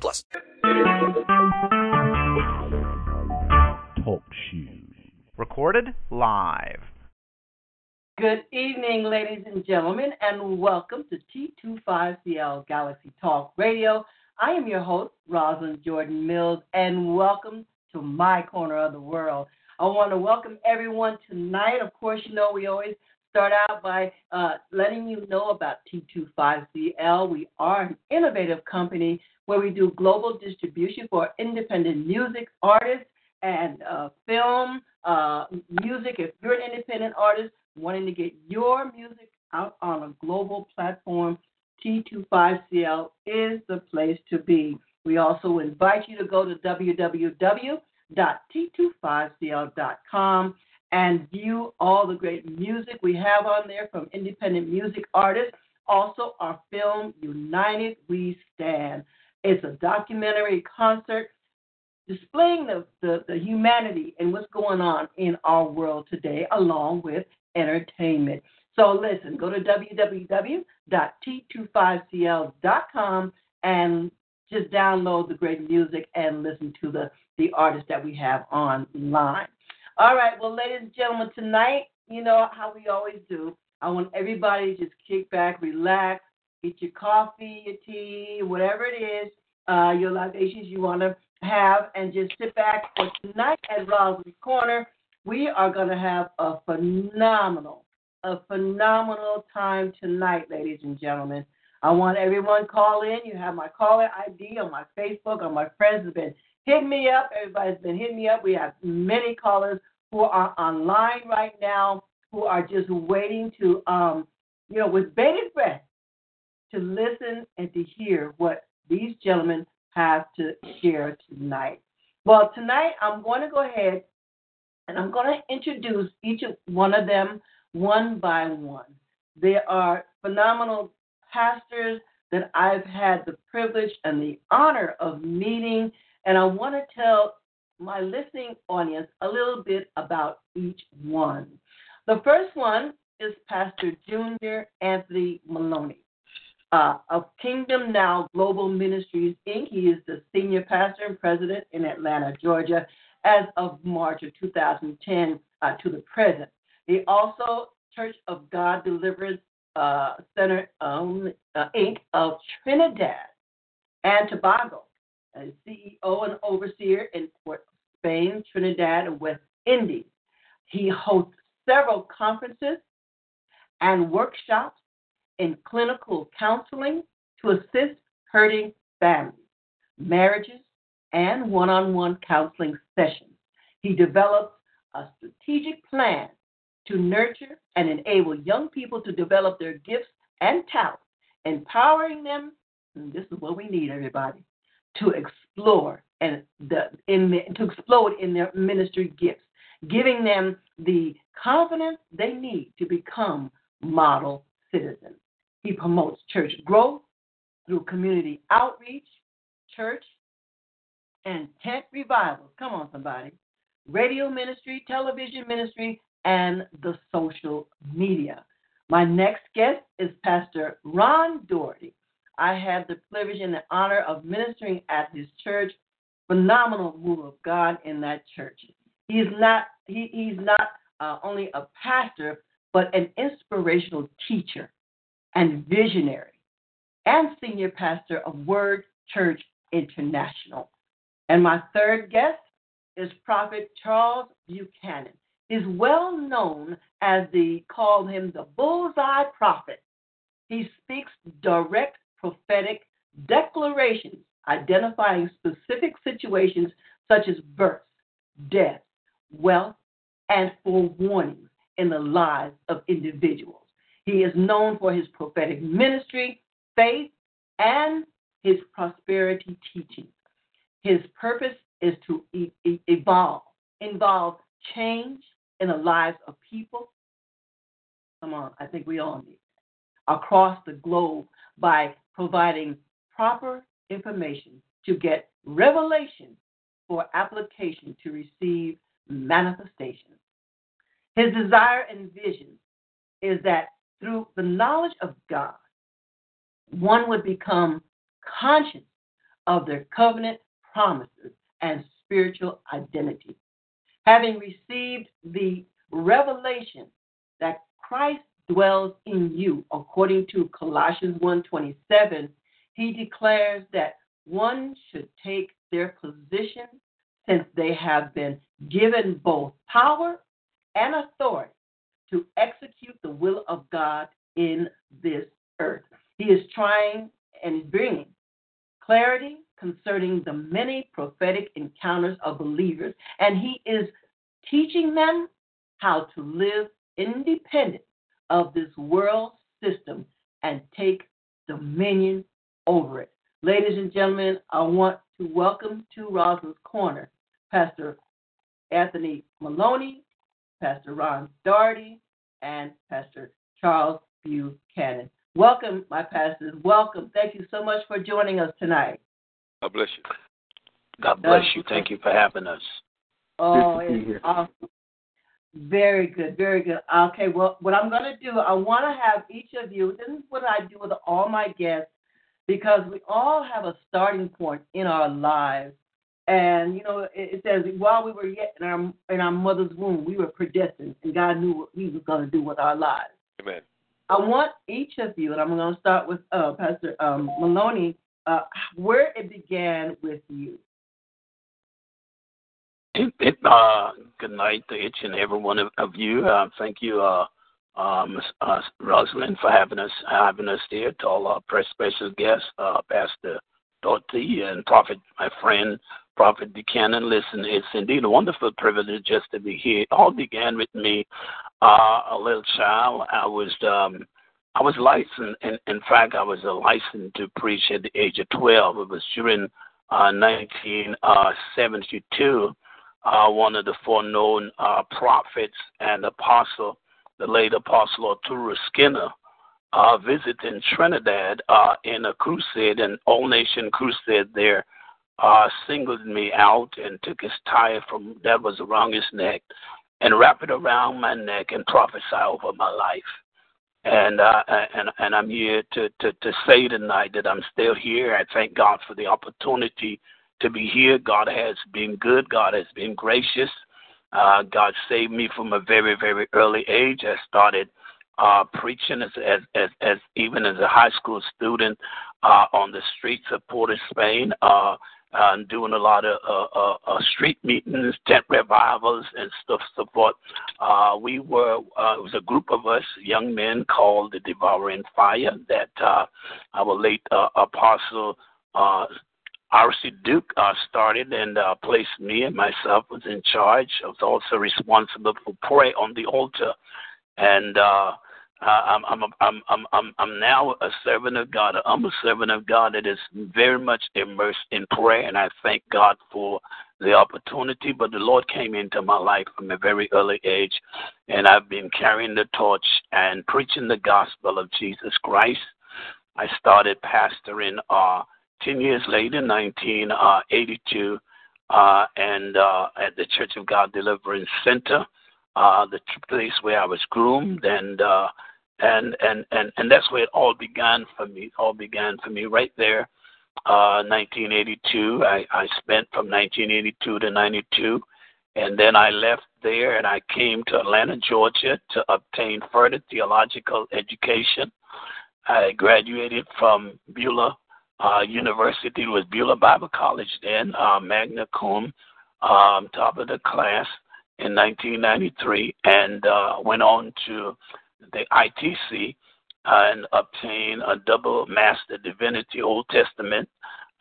plus. Talk shoes. Recorded live. Good evening, ladies and gentlemen, and welcome to T25CL Galaxy Talk Radio. I am your host, Rosalind Jordan Mills, and welcome to my corner of the world. I want to welcome everyone tonight. Of course, you know we always start out by uh, letting you know about T25CL. We are an innovative company where we do global distribution for independent music artists and uh, film, uh, music. If you're an independent artist wanting to get your music out on a global platform, T25CL is the place to be. We also invite you to go to www.t25cl.com and view all the great music we have on there from independent music artists. Also, our film, United We Stand. It's a documentary concert displaying the, the, the humanity and what's going on in our world today, along with entertainment. So listen, go to www.t25cl.com and just download the great music and listen to the, the artists that we have online. All right, well, ladies and gentlemen, tonight, you know how we always do. I want everybody to just kick back, relax, get your coffee, your tea, whatever it is, uh, your libations you want to have, and just sit back. For tonight at Rosalind's Corner, we are going to have a phenomenal, a phenomenal time tonight, ladies and gentlemen. I want everyone call in. You have my caller ID on my Facebook, on my friends have been hitting me up. Everybody's been hitting me up. We have many callers who are online right now who are just waiting to, um, you know, with bated breath to listen and to hear what these gentlemen have to share tonight. Well, tonight I'm going to go ahead and I'm going to introduce each one of them one by one. They are phenomenal pastors that I've had the privilege and the honor of meeting, and I want to tell my listening audience a little bit about each one. The first one is Pastor Junior Anthony Maloney uh, of Kingdom Now Global Ministries, Inc. He is the senior pastor and president in Atlanta, Georgia, as of March of 2010 uh, to the present. He also Church of God Deliverance uh, Center um, uh, Inc. of Trinidad and Tobago, as CEO and overseer in Port Spain, Trinidad, and West Indies. He hosts several conferences and workshops in clinical counseling to assist hurting families, marriages, and one on one counseling sessions. He develops a strategic plan to nurture and enable young people to develop their gifts and talents, empowering them, and this is what we need, everybody, to explore and the, in the, to explode in their ministry gifts, giving them the confidence they need to become model citizens. He promotes church growth through community outreach, church and tent revivals. Come on, somebody. Radio ministry, television ministry, and the social media. My next guest is Pastor Ron Daugherty. I had the privilege and the honor of ministering at his church. Phenomenal move of God in that church. He's not he, he's not uh, only a pastor, but an inspirational teacher and visionary, and senior pastor of Word Church International. And my third guest is Prophet Charles Buchanan. He's well known as the call him the bullseye prophet. He speaks direct prophetic declarations identifying specific situations such as birth, death, wealth, and forewarnings in the lives of individuals. He is known for his prophetic ministry, faith, and his prosperity teaching. His purpose is to evolve, involve change in the lives of people. Come on, I think we all need that. Across the globe by providing proper information to get revelation for application to receive manifestation. His desire and vision is that through the knowledge of God, one would become conscious of their covenant promises and spiritual identity. Having received the revelation that Christ dwells in you, according to Colossians 1:27, he declares that one should take their position since they have been given both power and authority to execute the will of God in this earth. He is trying and bringing clarity concerning the many prophetic encounters of believers, and he is teaching them how to live independent of this world system and take dominion over it. Ladies and gentlemen, I want to welcome to Rosalind's Corner Pastor Anthony Maloney, Pastor Ron Daugherty, and Pastor Charles Buchanan. Welcome, my pastors. Welcome. Thank you so much for joining us tonight. God bless you. God bless you. Thank you for having us. Oh, Good to be it's awesome. Very good, very good. Okay, well, what I'm going to do, I want to have each of you, this is what I do with all my guests, because we all have a starting point in our lives. And, you know, it, it says, while we were yet in our, in our mother's womb, we were predestined, and God knew what He was going to do with our lives. Amen. I want each of you, and I'm going to start with uh, Pastor um, Maloney, uh, where it began with you. It, it, uh, good night to each and every one of, of you. Uh, thank you, uh, uh, Ms. uh, Rosalind, for having us having us here. To all our press special guests, uh, Pastor Daugherty and Prophet, my friend Prophet Buchanan. Listen, it's indeed a wonderful privilege just to be here. It all began with me, uh, a little child. I was um, I was licensed. In, in fact, I was uh, licensed to preach at the age of 12. It was during uh, 1972. Uh, one of the foreknown uh, prophets and apostle, the late apostle Arturo Skinner, uh, visiting Trinidad uh, in a crusade, an all nation crusade there, uh, singled me out and took his tie from that was around his neck and wrapped it around my neck and prophesy over my life. And uh, and and I'm here to, to to say tonight that I'm still here. I thank God for the opportunity to be here. God has been good. God has been gracious. Uh, God saved me from a very very early age. I started uh, preaching as, as as as even as a high school student uh, on the streets of Port of Spain. Uh, uh, doing a lot of uh, uh, uh, street meetings, tent revivals, and stuff, forth. Uh, we were, uh, it was a group of us, young men called the Devouring Fire, that uh, our late uh, apostle uh, R.C. Duke uh, started and uh, placed me and myself was in charge. I was also responsible for prayer on the altar. And uh, I'm, I'm, I'm, I'm, I'm, I'm now a servant of God. I'm a servant of God that is very much immersed in prayer, and I thank God for the opportunity. But the Lord came into my life from a very early age, and I've been carrying the torch and preaching the gospel of Jesus Christ. I started pastoring uh, 10 years later, 1982, uh, and uh, at the Church of God Deliverance Center, uh, the place where I was groomed and uh, and and and and that's where it all began for me. All began for me right there, uh, 1982. I, I spent from 1982 to 92, and then I left there and I came to Atlanta, Georgia, to obtain further theological education. I graduated from Beulah uh, University. It was Beulah Bible College then, uh, magna cum, um, top of the class in 1993, and uh, went on to the ITC and obtained a double Master Divinity Old Testament,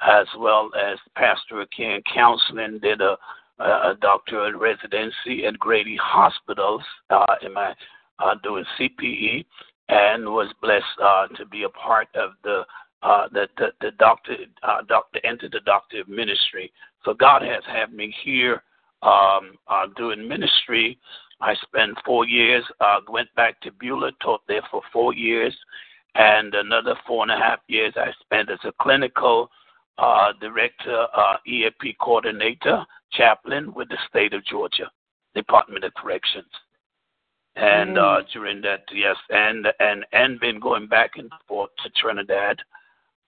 as well as pastoral care and counseling. Did a, a doctoral residency at Grady Hospitals uh, in my uh, doing CPE, and was blessed uh, to be a part of the uh, the, the the doctor uh, doctor entered the doctor ministry. So God has had me here um, uh, doing ministry. I spent four years. Uh, went back to Beulah, taught there for four years, and another four and a half years I spent as a clinical uh, director, uh, EAP coordinator, chaplain with the state of Georgia, Department of Corrections. And uh, Mm. during that, yes, and and and been going back and forth to Trinidad,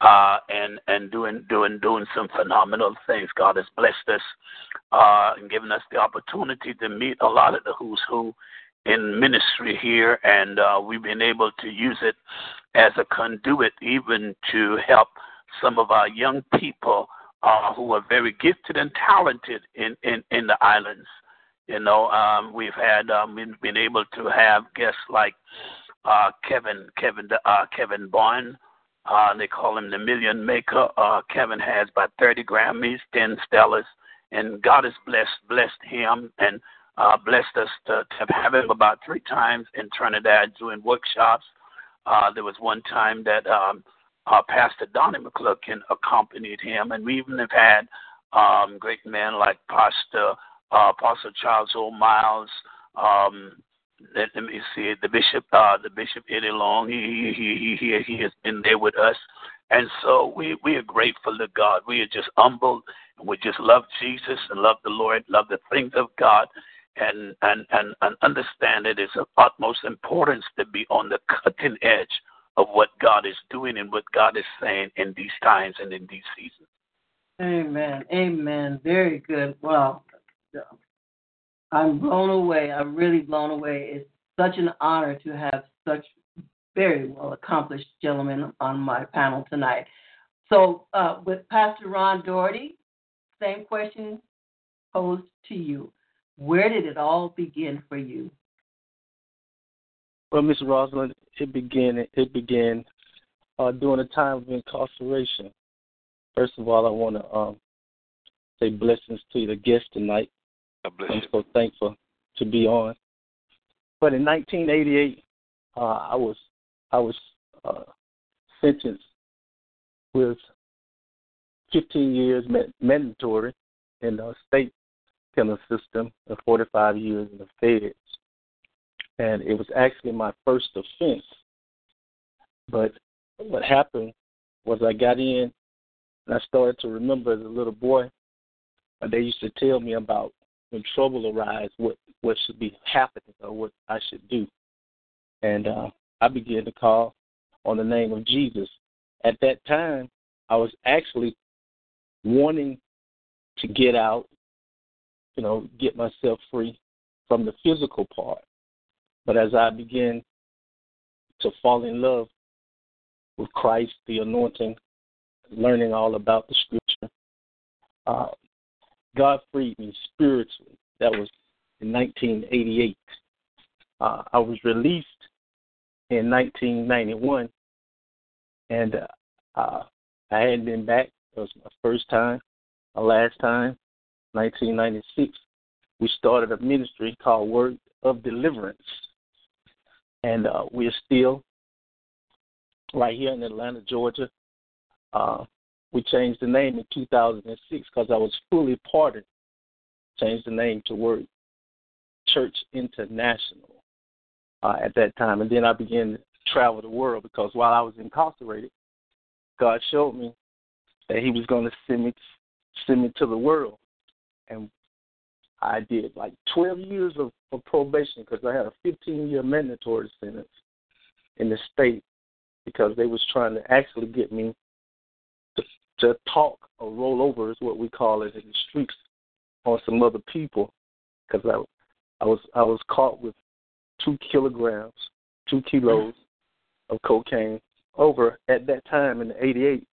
uh, and and doing doing doing some phenomenal things. God has blessed us uh, and given us the opportunity to meet a lot of the who's who in ministry here, and uh, we've been able to use it as a conduit even to help some of our young people uh, who are very gifted and talented in, in, in the islands. You know, um, we've had um, we've been able to have guests like uh, Kevin Kevin uh, Kevin Boyne. Uh, they call him the Million Maker. Uh, Kevin has about 30 Grammys, 10 Stellars, and God has blessed blessed him and uh, blessed us to, to have him about three times in Trinidad doing workshops. Uh, there was one time that um, uh, Pastor Donnie McClurkin accompanied him, and we even have had um, great men like Pastor uh, Apostle Charles O. Miles. Um, let, let me see the bishop, uh, the bishop Eddie Long. He he he he he has been there with us, and so we we are grateful to God. We are just humbled, and we just love Jesus and love the Lord, love the things of God, and and and, and understand it is of utmost importance to be on the cutting edge of what God is doing and what God is saying in these times and in these seasons. Amen. Amen. Very good. Wow. I'm blown away. I'm really blown away. It's such an honor to have such very well accomplished gentlemen on my panel tonight. So, uh, with Pastor Ron Daugherty, same question posed to you. Where did it all begin for you? Well, Miss Rosalind, it began. It began uh, during a time of incarceration. First of all, I want to um, say blessings to the guest tonight. I'm so thankful to be on. But in 1988, uh, I was I was uh, sentenced with 15 years mandatory in the state penal system and 45 years in the feds. And it was actually my first offense. But what happened was I got in and I started to remember as a little boy, uh, they used to tell me about when trouble arises, what what should be happening or what I should do. And uh, I began to call on the name of Jesus. At that time, I was actually wanting to get out, you know, get myself free from the physical part. But as I began to fall in love with Christ, the anointing, learning all about the scripture, uh, God freed me spiritually. That was in 1988. Uh, I was released in 1991, and uh, uh, I hadn't been back. It was my first time, my last time. 1996, we started a ministry called Word of Deliverance, and uh, we're still right here in Atlanta, Georgia. Uh, we changed the name in 2006 because I was fully pardoned. Changed the name to Word Church International uh, at that time, and then I began to travel the world because while I was incarcerated, God showed me that He was going to send me send me to the world, and I did like 12 years of, of probation because I had a 15 year mandatory sentence in the state because they was trying to actually get me to, talk or roll over is what we call it in the streets on some other people because I I was I was caught with two kilograms, two kilos of cocaine. Over at that time in the '88,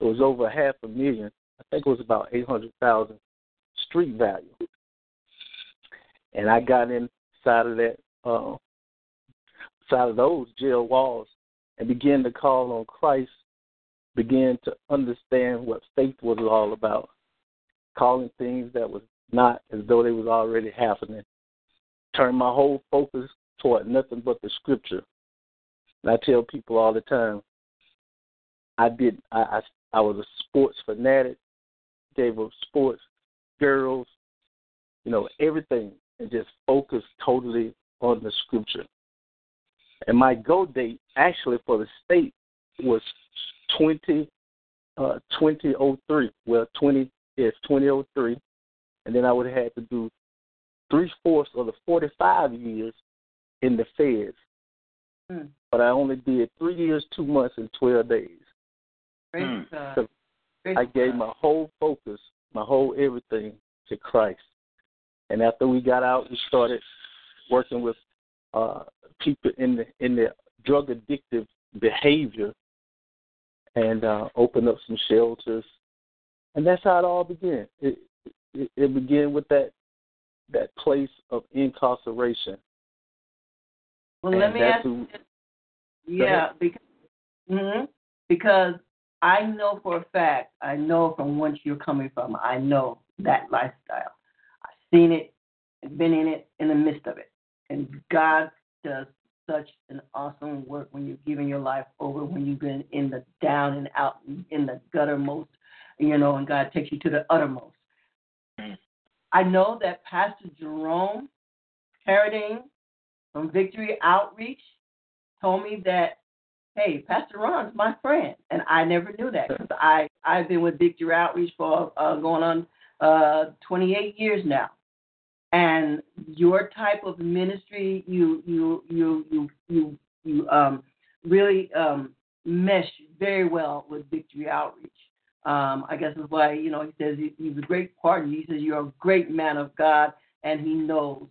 it was over half a million. I think it was about eight hundred thousand street value. And I got inside of that uh, side of those jail walls and began to call on Christ. Began to understand what faith was all about, calling things that was not as though they was already happening. Turn my whole focus toward nothing but the scripture. And I tell people all the time, I did. I, I I was a sports fanatic. Gave up sports, girls, you know, everything, and just focused totally on the scripture. And my go date actually for the state was twenty uh twenty oh three. Well twenty yes, twenty oh three. And then I would have had to do three fourths of the forty five years in the feds. Hmm. But I only did three years, two months and twelve days. Praise Hmm. So Praise I gave my whole focus, my whole everything to Christ. And after we got out, we started working with uh, people in the in the drug addictive behavior, and uh, opened up some shelters. And that's how it all began. It it, it began with that that place of incarceration. Well, and let me ask you who-. Yeah, because hmm because I know for a fact, I know from whence you're coming from. I know that lifestyle. I've seen it, and been in it, in the midst of it, and God does such an awesome work when you're giving your life over, when you've been in the down and out, in the guttermost, you know, and God takes you to the uttermost. Mm. I know that Pastor Jerome Paradine from Victory Outreach told me that, hey, Pastor Ron's my friend, and I never knew that because I I've been with Victory Outreach for uh, going on uh, 28 years now, and your type of ministry, you you you you you you um, really um, mesh very well with Victory Outreach. Um, I guess is why you know he says he, he's a great partner. He says you're a great man of God, and he knows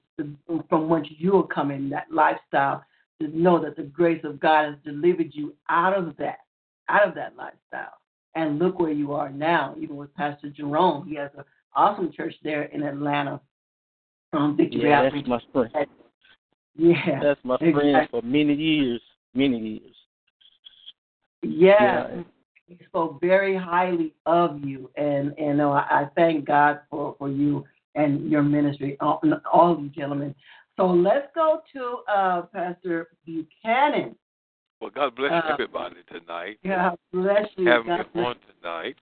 from whence you are coming, that lifestyle to know that the grace of God has delivered you out of that, out of that lifestyle. And look where you are now, even with Pastor Jerome. He has an awesome church there in Atlanta. Victory Yeah, Outreach. that's my friend. Yeah. That's my friend for many years, many years. Yeah. Yeah. He spoke very highly of you, and and uh, I thank God for for you and your ministry, all, all of you gentlemen. So let's go to uh, Pastor Buchanan. Well, God bless Uh, everybody tonight. God bless you. Having God me bless on tonight.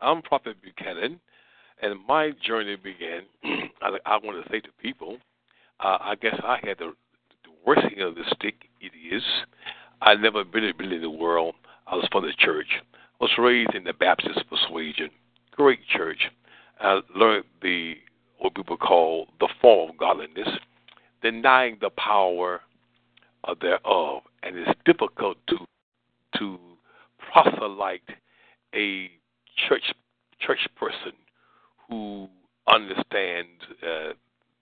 I'm Prophet Buchanan, and my journey began. I, I want to say to people, uh, I guess I had the, the worst end of the stick. It is. I never really been in the world. I was from the church. I was raised in the Baptist persuasion. Great church. I learned the what people call the form of godliness, denying the power uh, thereof, and it's difficult to to proselyte a church church person who understands uh,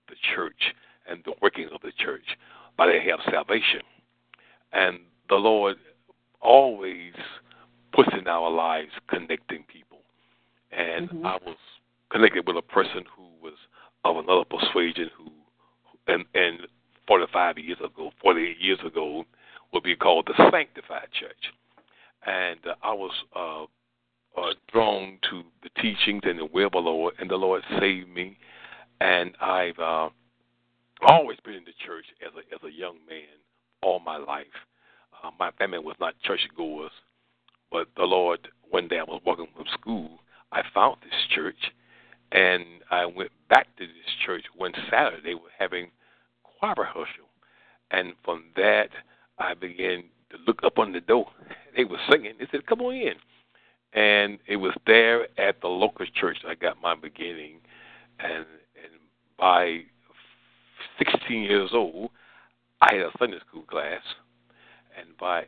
the church and the workings of the church, but they have salvation, and the Lord always puts in our lives connecting people, and Mhm. I was connected with a person who was of another persuasion who and and 45 years ago, 48 years ago, would be called the Sanctified Church. And uh, I was uh, uh, drawn to the teachings and the will of the Lord, and the Lord saved me. And I've uh, always been in the church as a as a young man all my life. Uh, my family was not churchgoers, but the Lord, one day I was walking from school, I found this church, and I went back to this church one Saturday. Were having choir rehearsal, and from that I began to look up on the door. They were singing. They said, "Come on in," and it was there at the local church I got my beginning, and and by 16 years old, I had a Sunday school class, and by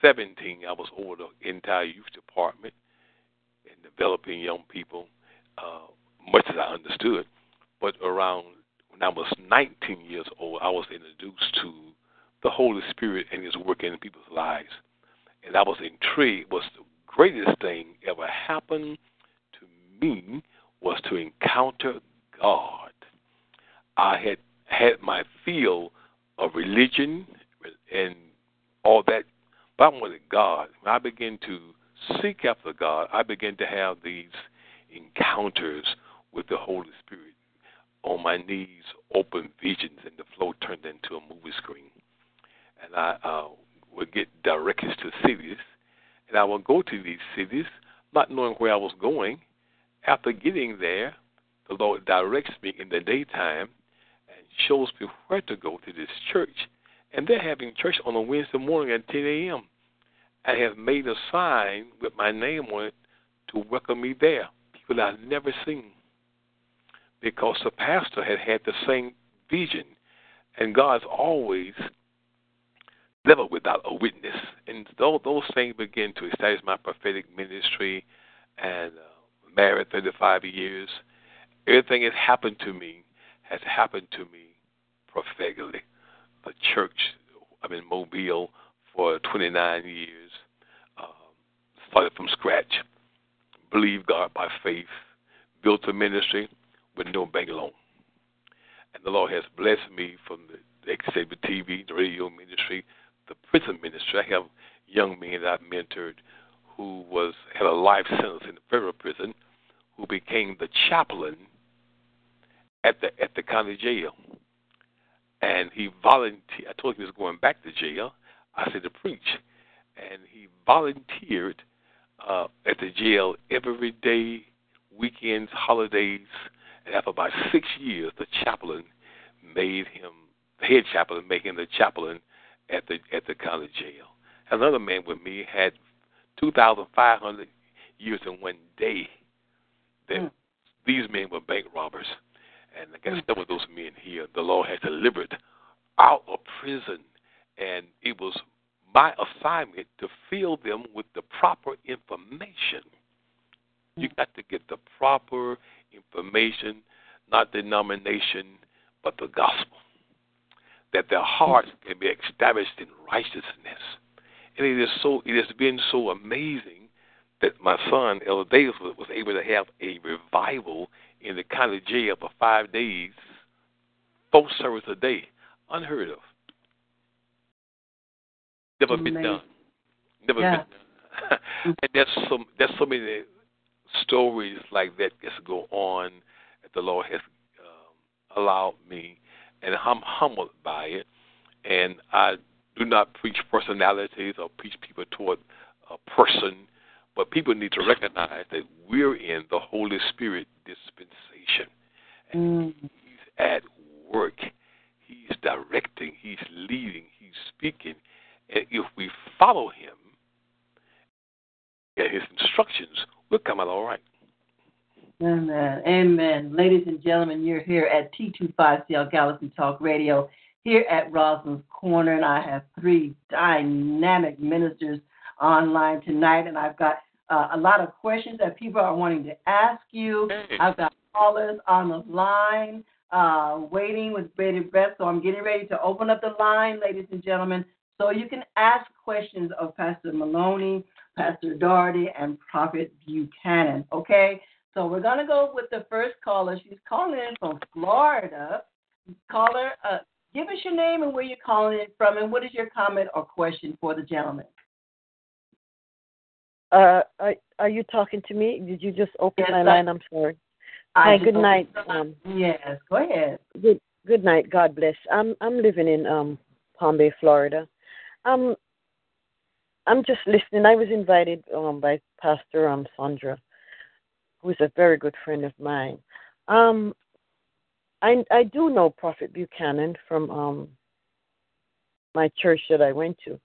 17, I was over the entire youth department and developing young people, uh, much as I understood. But around when I was 19 years old, I was introduced to the Holy Spirit and His work in people's lives, and I was intrigued. Was greatest thing ever happened to me was to encounter God. I had had my feel of religion and all that, but I wanted God. When I began to seek after God, I began to have these encounters with the Holy Spirit. On my knees, open visions, and the flow turned into a movie screen. And I uh, would get directions to cities, and I would go to these cities, not knowing where I was going. After getting there, the Lord directs me in the daytime and shows me where to go to this church. And they're having church on a Wednesday morning at 10 a.m. I have made a sign with my name on it to welcome me there. People I've never seen. Because the pastor had had the same vision. And God's always never without a witness. And those, things begin to establish my prophetic ministry and uh, married 35 years. Everything has happened to me has happened to me prophetically. The church, I'm in Mobile for 29 years, um, started from scratch, believed God by faith, built a ministry with no bank loan. And the Lord has blessed me from the, the TV, the radio ministry, the prison ministry. I have young men that I've mentored who was had a life sentence in the federal prison, who became the chaplain at the at the county jail. And he volunteered. I told him he was going back to jail. I said to preach, and he volunteered uh, at the jail every day, weekends, holidays. And after about six years, the chaplain made him the head chaplain, making the chaplain at the at the county jail. Another man with me had 2,500 years in one day. That mm. these men were bank robbers, and I guess some of those men here, the Lord had delivered out of prison, and it was my assignment to fill them with the proper information. You mm. got to get the proper information, not denomination, but the gospel that their hearts can be established in righteousness. And it is so it has been so amazing that my son Elder Davis was, able to have a revival in the county jail for five days, four service a day, unheard of. Never amazing. been done. Never yeah. been done. and there's so there's so many stories like that that go on that the Lord has um, allowed me and I'm humbled by it. And I do not preach personalities or preach people toward a person, but people need to recognize that we're in the Holy Spirit dispensation. And mm. He's at work. He's directing, He's leading, He's speaking. And if we follow Him and His instructions, we'll come out all right. Amen. Amen. Ladies and gentlemen, you're here at T25CL Galaxy Talk Radio, here at Rosalind's Corner, and I have three dynamic ministers online tonight, and I've got uh, a lot of questions that people are wanting to ask you. I've got callers on the line uh, waiting with bated breath, so I'm getting ready to open up the line, ladies and gentlemen, so you can ask questions of Pastor Maloney, Pastor Daugherty, and Prophet Buchanan, okay? So we're going to go with the first caller. She's calling in from Florida. Caller, uh, give us your name and where you're calling in from, and what is your comment or question for the gentleman? Uh, are, are you talking to me? Did you just open yes, my line? I'm sorry. Hi, good night. Um, yes, go ahead. Good good night. God bless. I'm I'm living in um Palm Bay, Florida. Um, I'm just listening. I was invited um by Pastor um Sandra who is a very good friend of mine. Um, I I do know Prophet Buchanan from um, my church that I went to.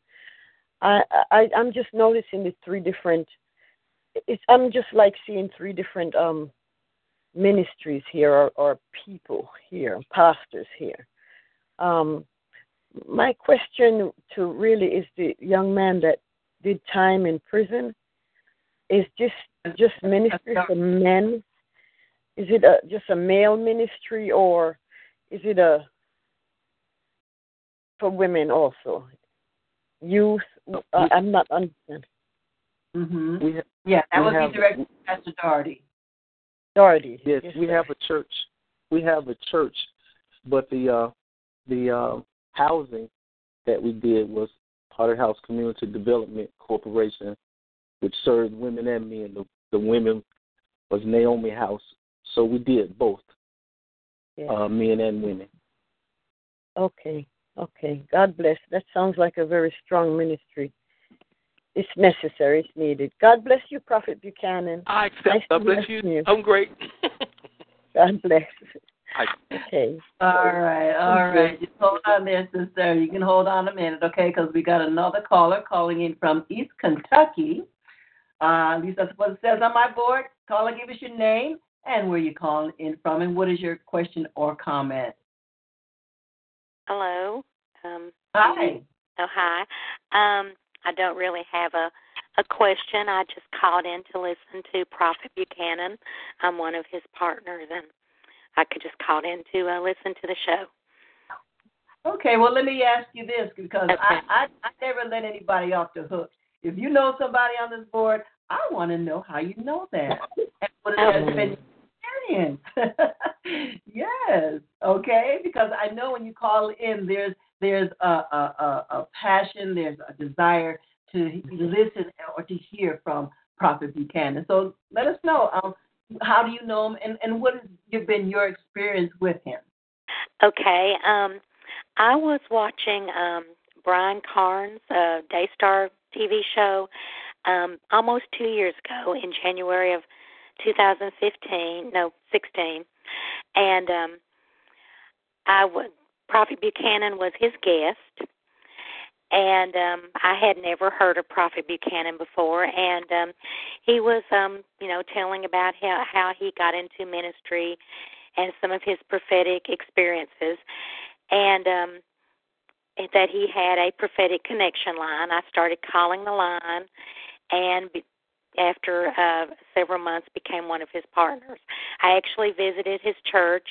I, I I'm just noticing the three different. It's I'm just like seeing three different um, ministries here or, or people here, pastors here. Um, my question to really is the young man that did time in prison is just just ministry for men? Is it a, just a male ministry, or is it a for women also? Youth? Uh, I'm not understanding. Mm-hmm. We yeah, that would have, be directed to Pastor Daugherty. Daugherty. Yes, yes we sir. have a church. We have a church, but the uh, the uh, housing that we did was Potter House Community Development Corporation, which served women and men. The the women was Naomi House. So we did both, yeah. uh, men and women. Okay, okay. God bless. That sounds like a very strong ministry. it's necessary. It's needed. God bless you, Prophet Buchanan. I accept. Nice God bless you. you. I'm great. God bless. I, Okay. All right, all right. Just hold on there, sister. You can hold on a minute, okay? Because we got another caller calling in from East Kentucky. Uh, at least that's what it says on my board. Caller, give us your name and where you're calling in from, and what is your question or comment. Hello. Um, Hi. oh, hi. Um, I don't really have a a question. I just called in to listen to Prophet Buchanan. I'm one of his partners, and I could just call in to uh, listen to the show. Okay, well, let me ask you this because Okay. I, I, I never let anybody off the hook. If you know somebody on this board, I want to know how you know that and what it has been your experience. yes, okay, because I know when you call in, there's there's a, a, a, a passion, there's a desire to listen or to hear from Prophet Buchanan. So let us know um, how do you know him and, and what has been your experience with him? Okay. Um, I was watching um, Brian Carn's uh, Daystar TV show um, almost two years ago in January of 2015, no, 16, and um, I would Prophet Buchanan was his guest, and um, I had never heard of Prophet Buchanan before, and um, he was, um, you know, telling about how how he got into ministry and some of his prophetic experiences, and um, that he had a prophetic connection line. I started calling the line, and be, after uh, several months, became one of his partners. I actually visited his church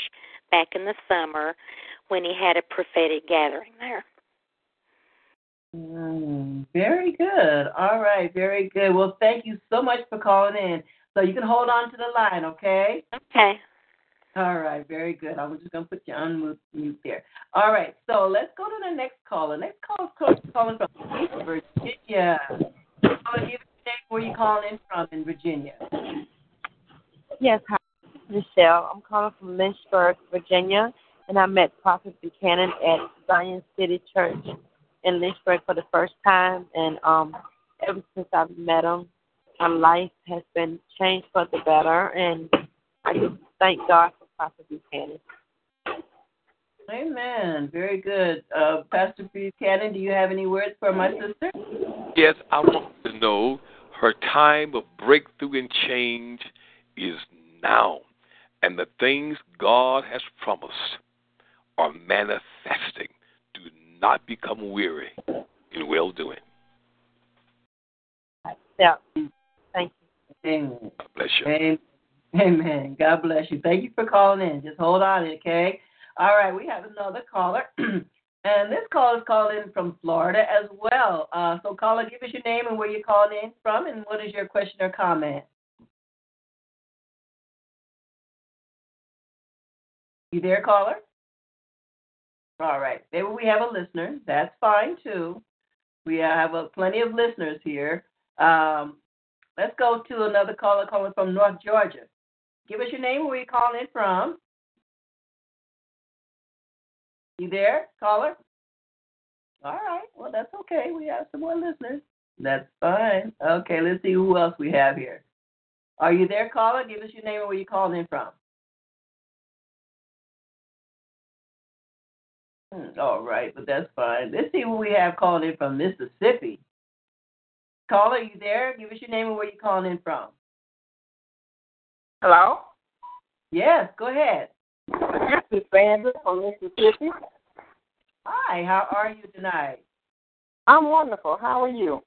back in the summer when he had a prophetic gathering there. Mm, very good. All right, very good. Well, thank you so much for calling in. So you can hold on to the line, okay? Okay. All right, very good. I was just gonna put you on mute, there. All right, so let's go to the next caller. Next call is calling from Virginia. Caller, your name, where you calling from in Virginia. Yes, hi, Michelle. I'm calling from Lynchburg, Virginia, and I met Prophet Buchanan at Zion City Church in Lynchburg for the first time. And um, ever since I've met him, my life has been changed for the better. And I just thank God for Prophet Buchanan. Amen. Very good. Uh, Pastor Buchanan, do you have any words for my sister? yes, I want to know her time of breakthrough and change is now. And the things God has promised are manifesting. Do not become weary in well doing. Yeah. Thank you. Amen. God bless you. Amen. Amen. God bless you. Thank you for calling in. Just hold on, okay? All right, we have another caller. and this call is calling in from Florida as well. Uh, so, caller, give us your name and where you're calling in from, and what is your question or comment? You there, caller? All right. Maybe we have a listener. That's fine too. We have uh, plenty of listeners here. Um, let's go to another caller calling from North Georgia. Give us your name where you're calling in from. You there, caller? All right. Well, that's okay. We have some more listeners. That's fine. Okay, let's see who else we have here. Are you there, caller? Give us your name and where you're calling in from. Hmm, All right, but that's fine. Let's see who we have calling in from Mississippi. Caller, you there? Give us your name and where you're calling in from. Hello? Yes, go ahead. This is Sandra from Mississippi. Hi, how are you tonight? I'm wonderful. How are you?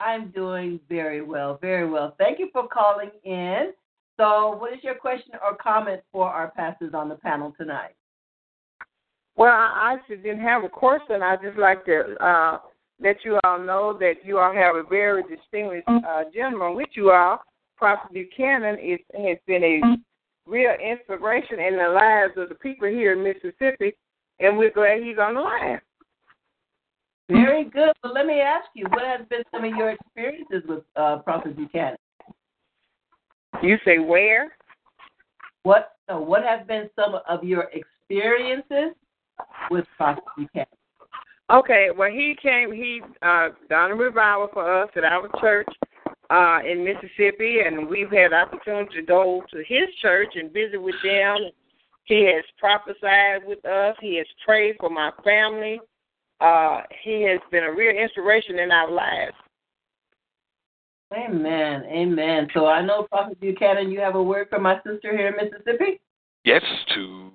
I'm doing very well, very well. Thank you for calling in. So, what is your question or comment for our pastors on the panel tonight? Well, I actually didn't have a question. I just like to uh, let you all know that you all have a very distinguished uh, gentleman with you all. Prophet Buchanan is, has been a real inspiration in the lives of the people here in Mississippi, and we're glad he's on the line. Very good. Well, let me ask you, what has been some of your experiences with uh, Prophet Buchanan? You say where? What? No, what have been some of your experiences with Prophet Buchanan? Okay, well, he came. He uh, done a revival for us at our church uh, in Mississippi, and we've had opportunity to go to his church and visit with them. He has prophesied with us. He has prayed for my family. Uh, he has been a real inspiration in our lives. Amen. Amen. So I know, Prophet Buchanan, you have a word for my sister here in Mississippi? Yes, to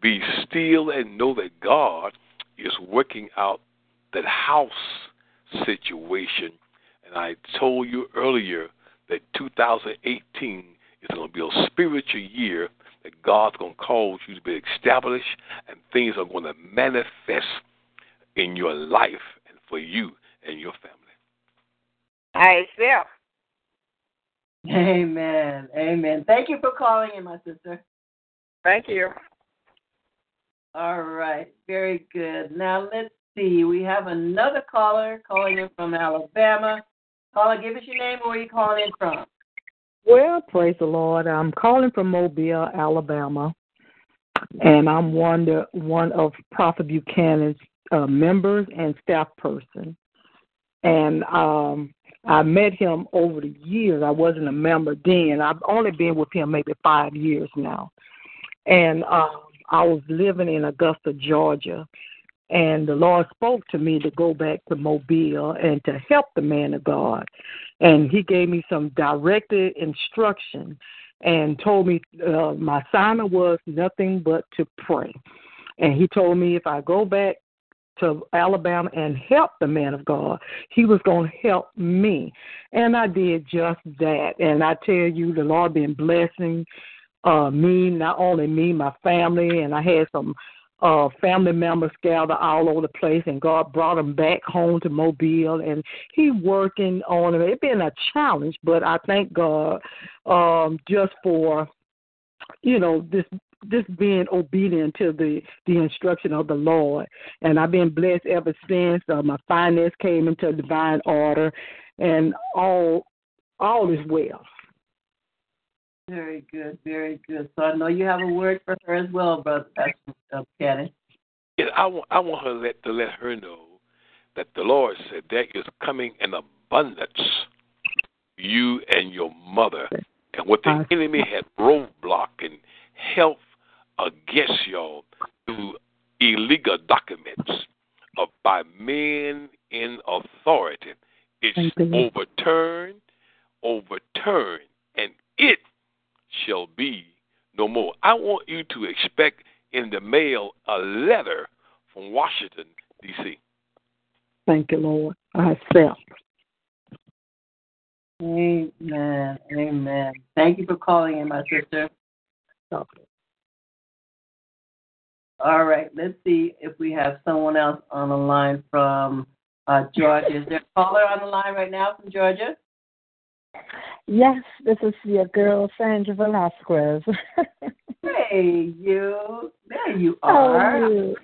be still and know that God is working out that house situation. And I told you earlier that 2018 is going to be a spiritual year that God's going to cause you to be established and things are going to manifest in your life and for you and your family. I accept. Amen. Amen. Thank you for calling in, my sister. Thank you. All right. Very good. Now let's see. We have another caller calling in from Alabama. Caller, give us your name. Where you calling in from? Well, praise the Lord. I'm calling from Mobile, Alabama, and I'm one the, one of Prophet Buchanan's uh, members and staff person. And um, I met him over the years. I wasn't a member then. I've only been with him maybe five years now. And uh, I was living in Augusta, Georgia, and the Lord spoke to me to go back to Mobile and to help the man of God. And He gave me some directed instruction and told me uh, my assignment was nothing but to pray. And He told me if I go back to Alabama and help the man of God. He was going to help me. And I did just that. And I tell you, the Lord been blessing uh me, not only me, my family, and I had some uh family members scattered all over the place and God brought them back home to Mobile and he working on it. It's been a challenge, but I thank God um just for you know this just being obedient to the the instruction of the Lord. And I've been blessed ever since. Uh, my finance came into divine order, and all all is well. Very good, very good. So I know you have a word for her as well, brother Pastor Kenny. Yeah, I want I want her let, to let her know that the Lord said there is coming an abundance you and your mother and what the enemy had roadblock and health against y'all through illegal documents of by men in authority. It's overturned, overturned, and it shall be no more. I want you to expect in the mail a letter from Washington, D.C. Thank you, Lord. I accept. Amen. Amen. Thank you for calling in, my sister. All right, let's see if we have someone else on the line from uh, Georgia. Is there a caller on the line right now from Georgia? Yes, this is your girl, Sandra Velasquez. hey, you. There you are. you?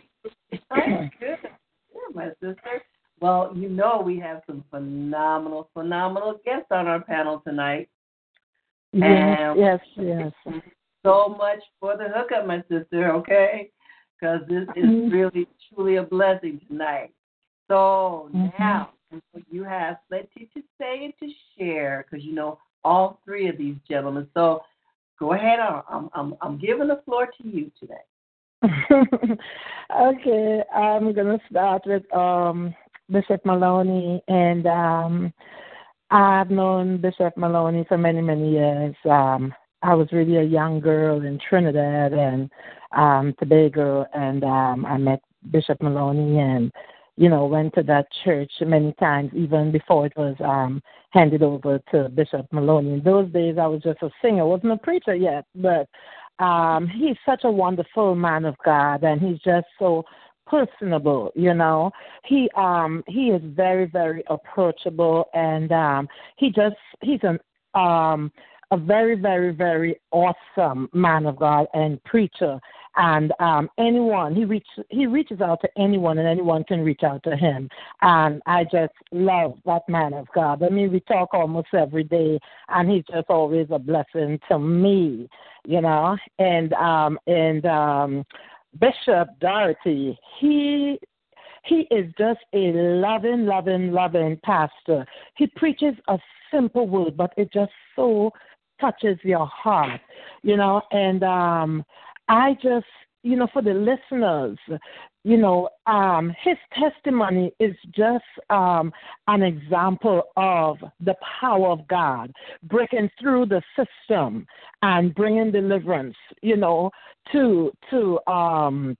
Good. Yeah, my sister. Well, you know we have some phenomenal, phenomenal guests on our panel tonight. Yes, And yes, yes. so much for the hookup, my sister, okay? Because this is Mhm. really, truly a blessing tonight. So Mhm. now you have plenty to say and to share because you know all three of these gentlemen. So go ahead. I'm, I'm, I'm giving the floor to you today. okay, I'm gonna start with um, Bishop Maloney, and um, I've known Bishop Maloney for many, many years. Um, I was really a young girl in Trinidad and um, Tobago, and um, I met Bishop Maloney, and you know went to that church many times, even before it was um, handed over to Bishop Maloney. In those days, I was just a singer, wasn't a preacher yet, but um he's such a wonderful man of God and he's just so personable, you know. He um he is very, very approachable and um he just he's an um a very, very, very awesome man of God and preacher. And um anyone he reach he reaches out to anyone and anyone can reach out to him. And I just love that man of God. I mean we talk almost every day and he's just always a blessing to me, you know. And um and um Bishop Daugherty, he He is just a loving, loving, loving pastor. He preaches a simple word, but it just so touches your heart, you know. And um, I just, you know, for the listeners, you know, um, his testimony is just um, an example of the power of God breaking through the system and bringing deliverance, you know, to to um,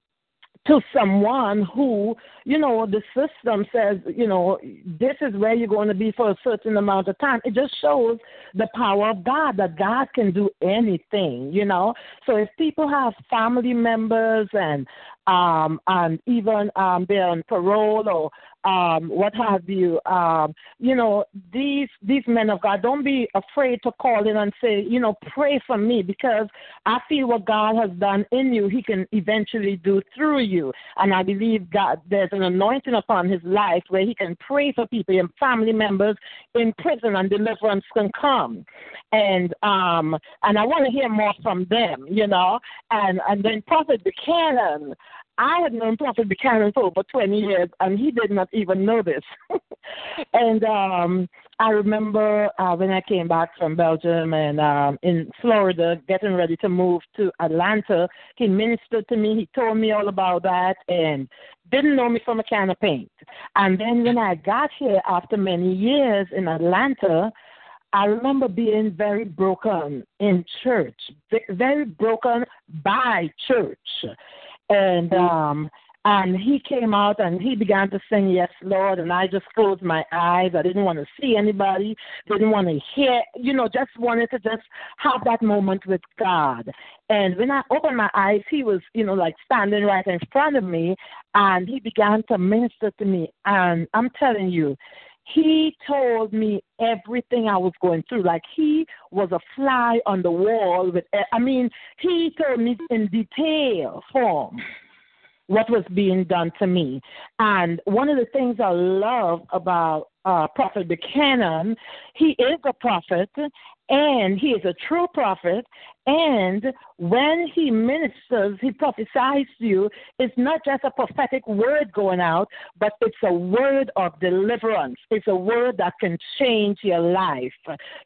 to someone who, you know, the system says, you know, this is where you're going to be for a certain amount of time. It just shows the power of God that God can do anything, you know. So if people have family members and um and even um they're on parole or um, what have you. Um, you know, these these men of God, don't be afraid to call in and say, you know, pray for me because I feel what God has done in you, He can eventually do through you. And I believe God, there's an anointing upon His life where He can pray for people and family members in prison, and deliverance can come. And um, and I want to hear more from them, you know. And and then Prophet Buchanan. I had known Prophet Buchanan for over 20 years, and he did not even know this. and um, I remember uh, when I came back from Belgium and um, in Florida, getting ready to move to Atlanta, he ministered to me. He told me all about that, and didn't know me from a can of paint. And then when I got here after many years in Atlanta, I remember being very broken in church, very broken by church and um and he came out and he began to sing yes lord and i just closed my eyes. I didn't want to see anybody. Didn't want to hear you know just wanted to just have that moment with god. And when i opened my eyes he was you know like standing right in front of me and he began to minister to me. And i'm telling you he told me everything I was going through. Like he was a fly on the wall. With, I mean, he told me in detail form what was being done to me. And one of the things I love about uh, Prophet Buchanan, he is a prophet and he is a true prophet. And when he ministers, he prophesies to you, it's not just a prophetic word going out, but it's a word of deliverance. It's a word that can change your life.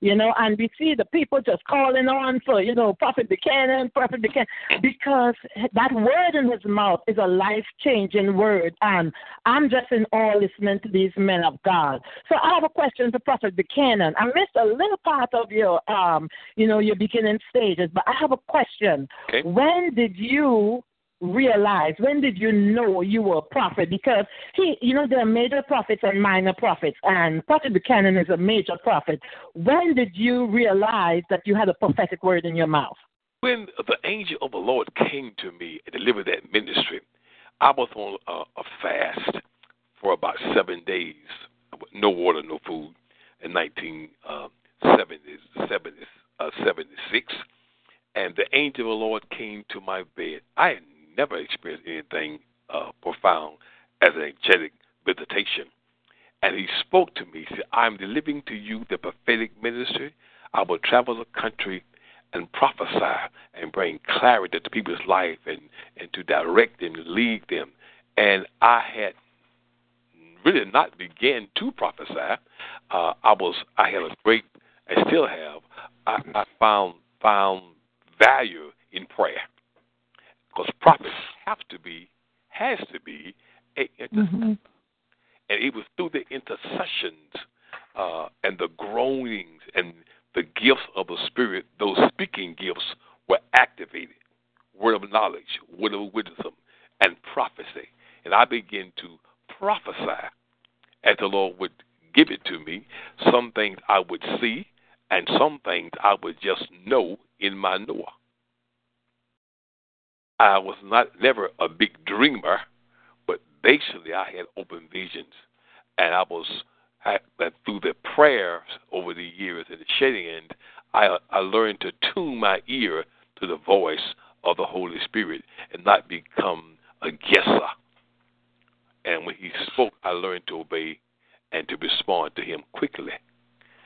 You know, and we see the people just calling on for, you know, Prophet Buchanan, Prophet Buchanan, because that word in his mouth is a life changing word. And I'm just in awe listening to these men of God. So I have a question to Prophet Buchanan. I missed a little part of your, um, you know, your beginning stages, but I have a question. Okay. When did you realize? When did you know you were a prophet? Because he, you know, there are major prophets and minor prophets, and Prophet Buchanan is a major prophet. When did you realize that you had a prophetic word in your mouth? When the angel of the Lord came to me and delivered that ministry, I was on a, a fast for about seven days, no water, no food, in 1976. Uh, and the angel of the Lord came to my bed. I had never experienced anything uh, profound as an angelic visitation. And he spoke to me. He said, I'm delivering to you the prophetic ministry. I will travel the country and prophesy and bring clarity to people's life and, and to direct them and lead them. And I had really not began to prophesy. Uh, I was I had a great I still have I, I found found value in prayer because prophets have to be has to be a intercessor, mm-hmm. and it was through the intercessions uh, and the groanings and the gifts of the Spirit, those speaking gifts were activated. Word of knowledge, word of wisdom, and prophecy. And I began to prophesy as the Lord would give it to me. Some things I would see, and some things I would just know in my Noah. I was not never a big dreamer, but basically I had open visions, and I was I, through the prayers over the years and the shedding end, I I learned to tune my ear to the voice of the Holy Spirit and not become a guesser. And when He spoke, I learned to obey and to respond to Him quickly.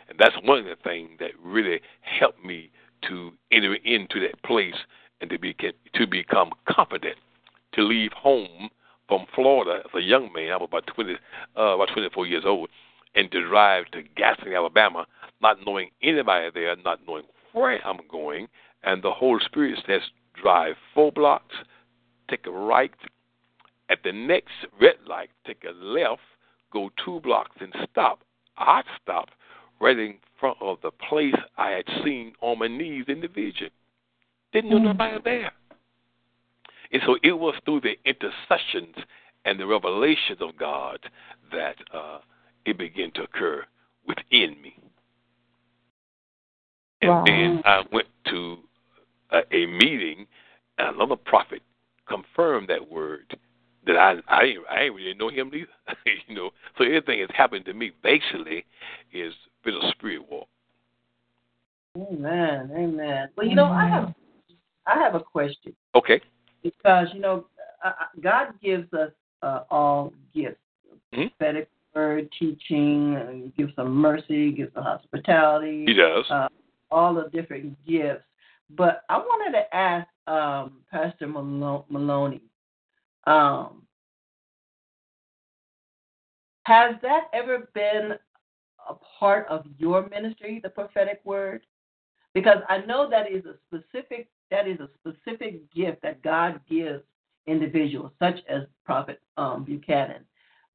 And that's one of the things that really helped me to enter into that place and to be to become confident to leave home from Florida as a young man. I was about 20, uh, about 24 years old, and to drive to Gadsden, Alabama, not knowing anybody there, not knowing where I'm going, and the Holy Spirit says, drive four blocks, take a right, at the next red light, take a left, go two blocks, and stop. I stopped right in front of the place I had seen on my knees in the vision. Didn't know nobody there. And so it was through the intercessions and the revelations of God that uh, it began to occur within me. And Wow. then I went to a, a meeting, and another prophet confirmed that word that I I didn't I didn't really know him either. you know, so everything that's happened to me basically is been a spirit walk. Amen. Amen. Well, you know, I have I have a question Okay. because you know uh, God gives us uh, all gifts: Mhm. prophetic word, teaching, and he gives some mercy, gives some hospitality. He does. Uh, all the different gifts. But I wanted to ask um, Pastor Maloney. Um, has that ever been a part of your ministry, the prophetic word? Because I know that is a specific that is a specific gift that God gives individuals, such as Prophet um, Buchanan.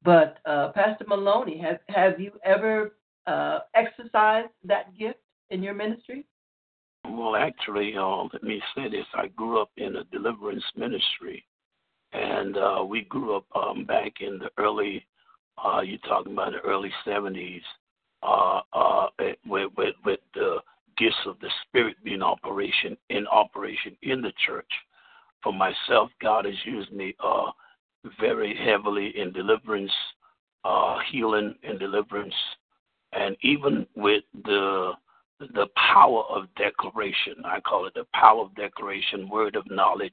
But uh, Pastor Maloney, have have you ever uh, exercised that gift in your ministry? Well, actually, uh, let me say this. I grew up in a deliverance ministry, and uh, we grew up um, back in the early, uh, you're talking about the early 70s, uh, uh, with, with, with the gifts of the Spirit being operation in operation in the church. For myself, God has used me uh, very heavily in deliverance, uh, healing and deliverance, and even with the the power of declaration. I call it the power of declaration, word of knowledge.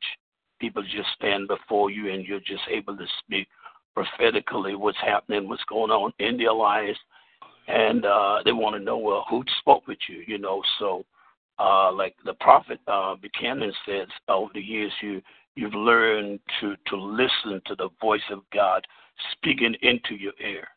People just stand before you and you're just able to speak prophetically what's happening, what's going on in their lives. And uh, they want to know, well, who spoke with you, you know? So, uh, like the prophet uh, Buchanan says, over the years, you, you've learned to, to listen to the voice of God speaking into your ear,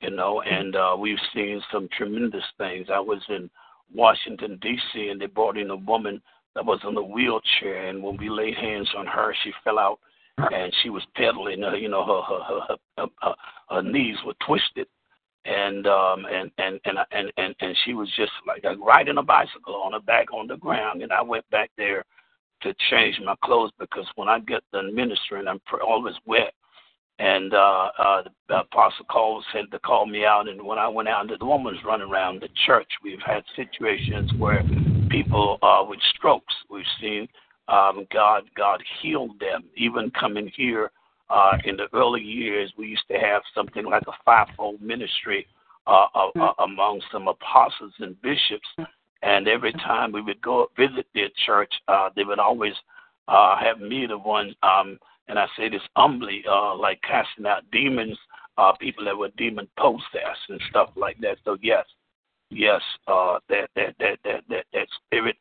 you know? And uh, we've seen some tremendous things. I was in Washington D.C. and they brought in a woman that was in a wheelchair, and when we laid hands on her, she fell out and she was pedaling. Uh, you know, her her, her her her her knees were twisted, and um and and and and and, and she was just like uh, riding a bicycle on her back on the ground. And I went back there to change my clothes because when I get done ministering, I'm always wet. And uh, uh, the apostle called said to call me out, and when I went out, the woman was running around the church. We've had situations where people uh, with strokes, we've seen um, God God healed them. Even coming here uh, in the early years, we used to have something like a fivefold ministry uh, uh, uh, among some apostles and bishops. And every time we would go visit their church, uh, they would always uh, have me the one. Um, and I say this humbly, uh, like casting out demons, uh, people that were demon possessed and stuff like that. So yes, yes, uh, that that that that that that spirit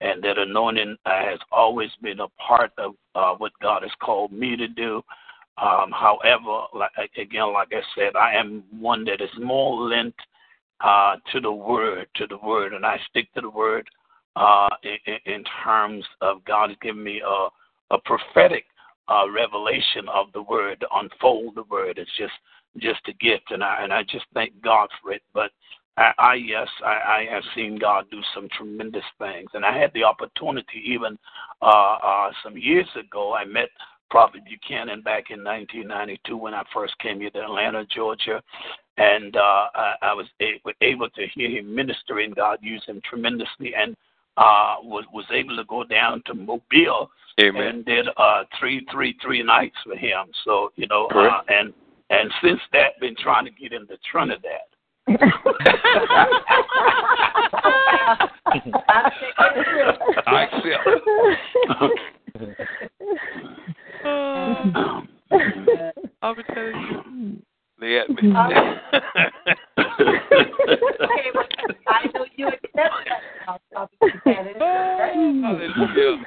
and that anointing has always been a part of uh, what God has called me to do. Um, however, like again, like I said, I am one that is more lent uh, to the word, to the word, and I stick to the word uh, in, in terms of God has given me a, a prophetic uh, revelation of the word, to unfold the word. It's just just a gift, and I and I just thank God for it. But I, I yes, I, I have seen God do some tremendous things, and I had the opportunity even uh, uh, some years ago. I met Prophet Buchanan back in 1992 when I first came here to Atlanta, Georgia, and uh, I, I was able, able to hear him ministering. God used him tremendously, and uh, was was able to go down to Mobile Amen. and did uh, three three three nights for him. So you know, uh, and and since that, been trying to get into Trinidad. I accept. I'll be telling you. They had me. okay, uh, well, I know you accept that now, Prophet Buchanan. Hallelujah.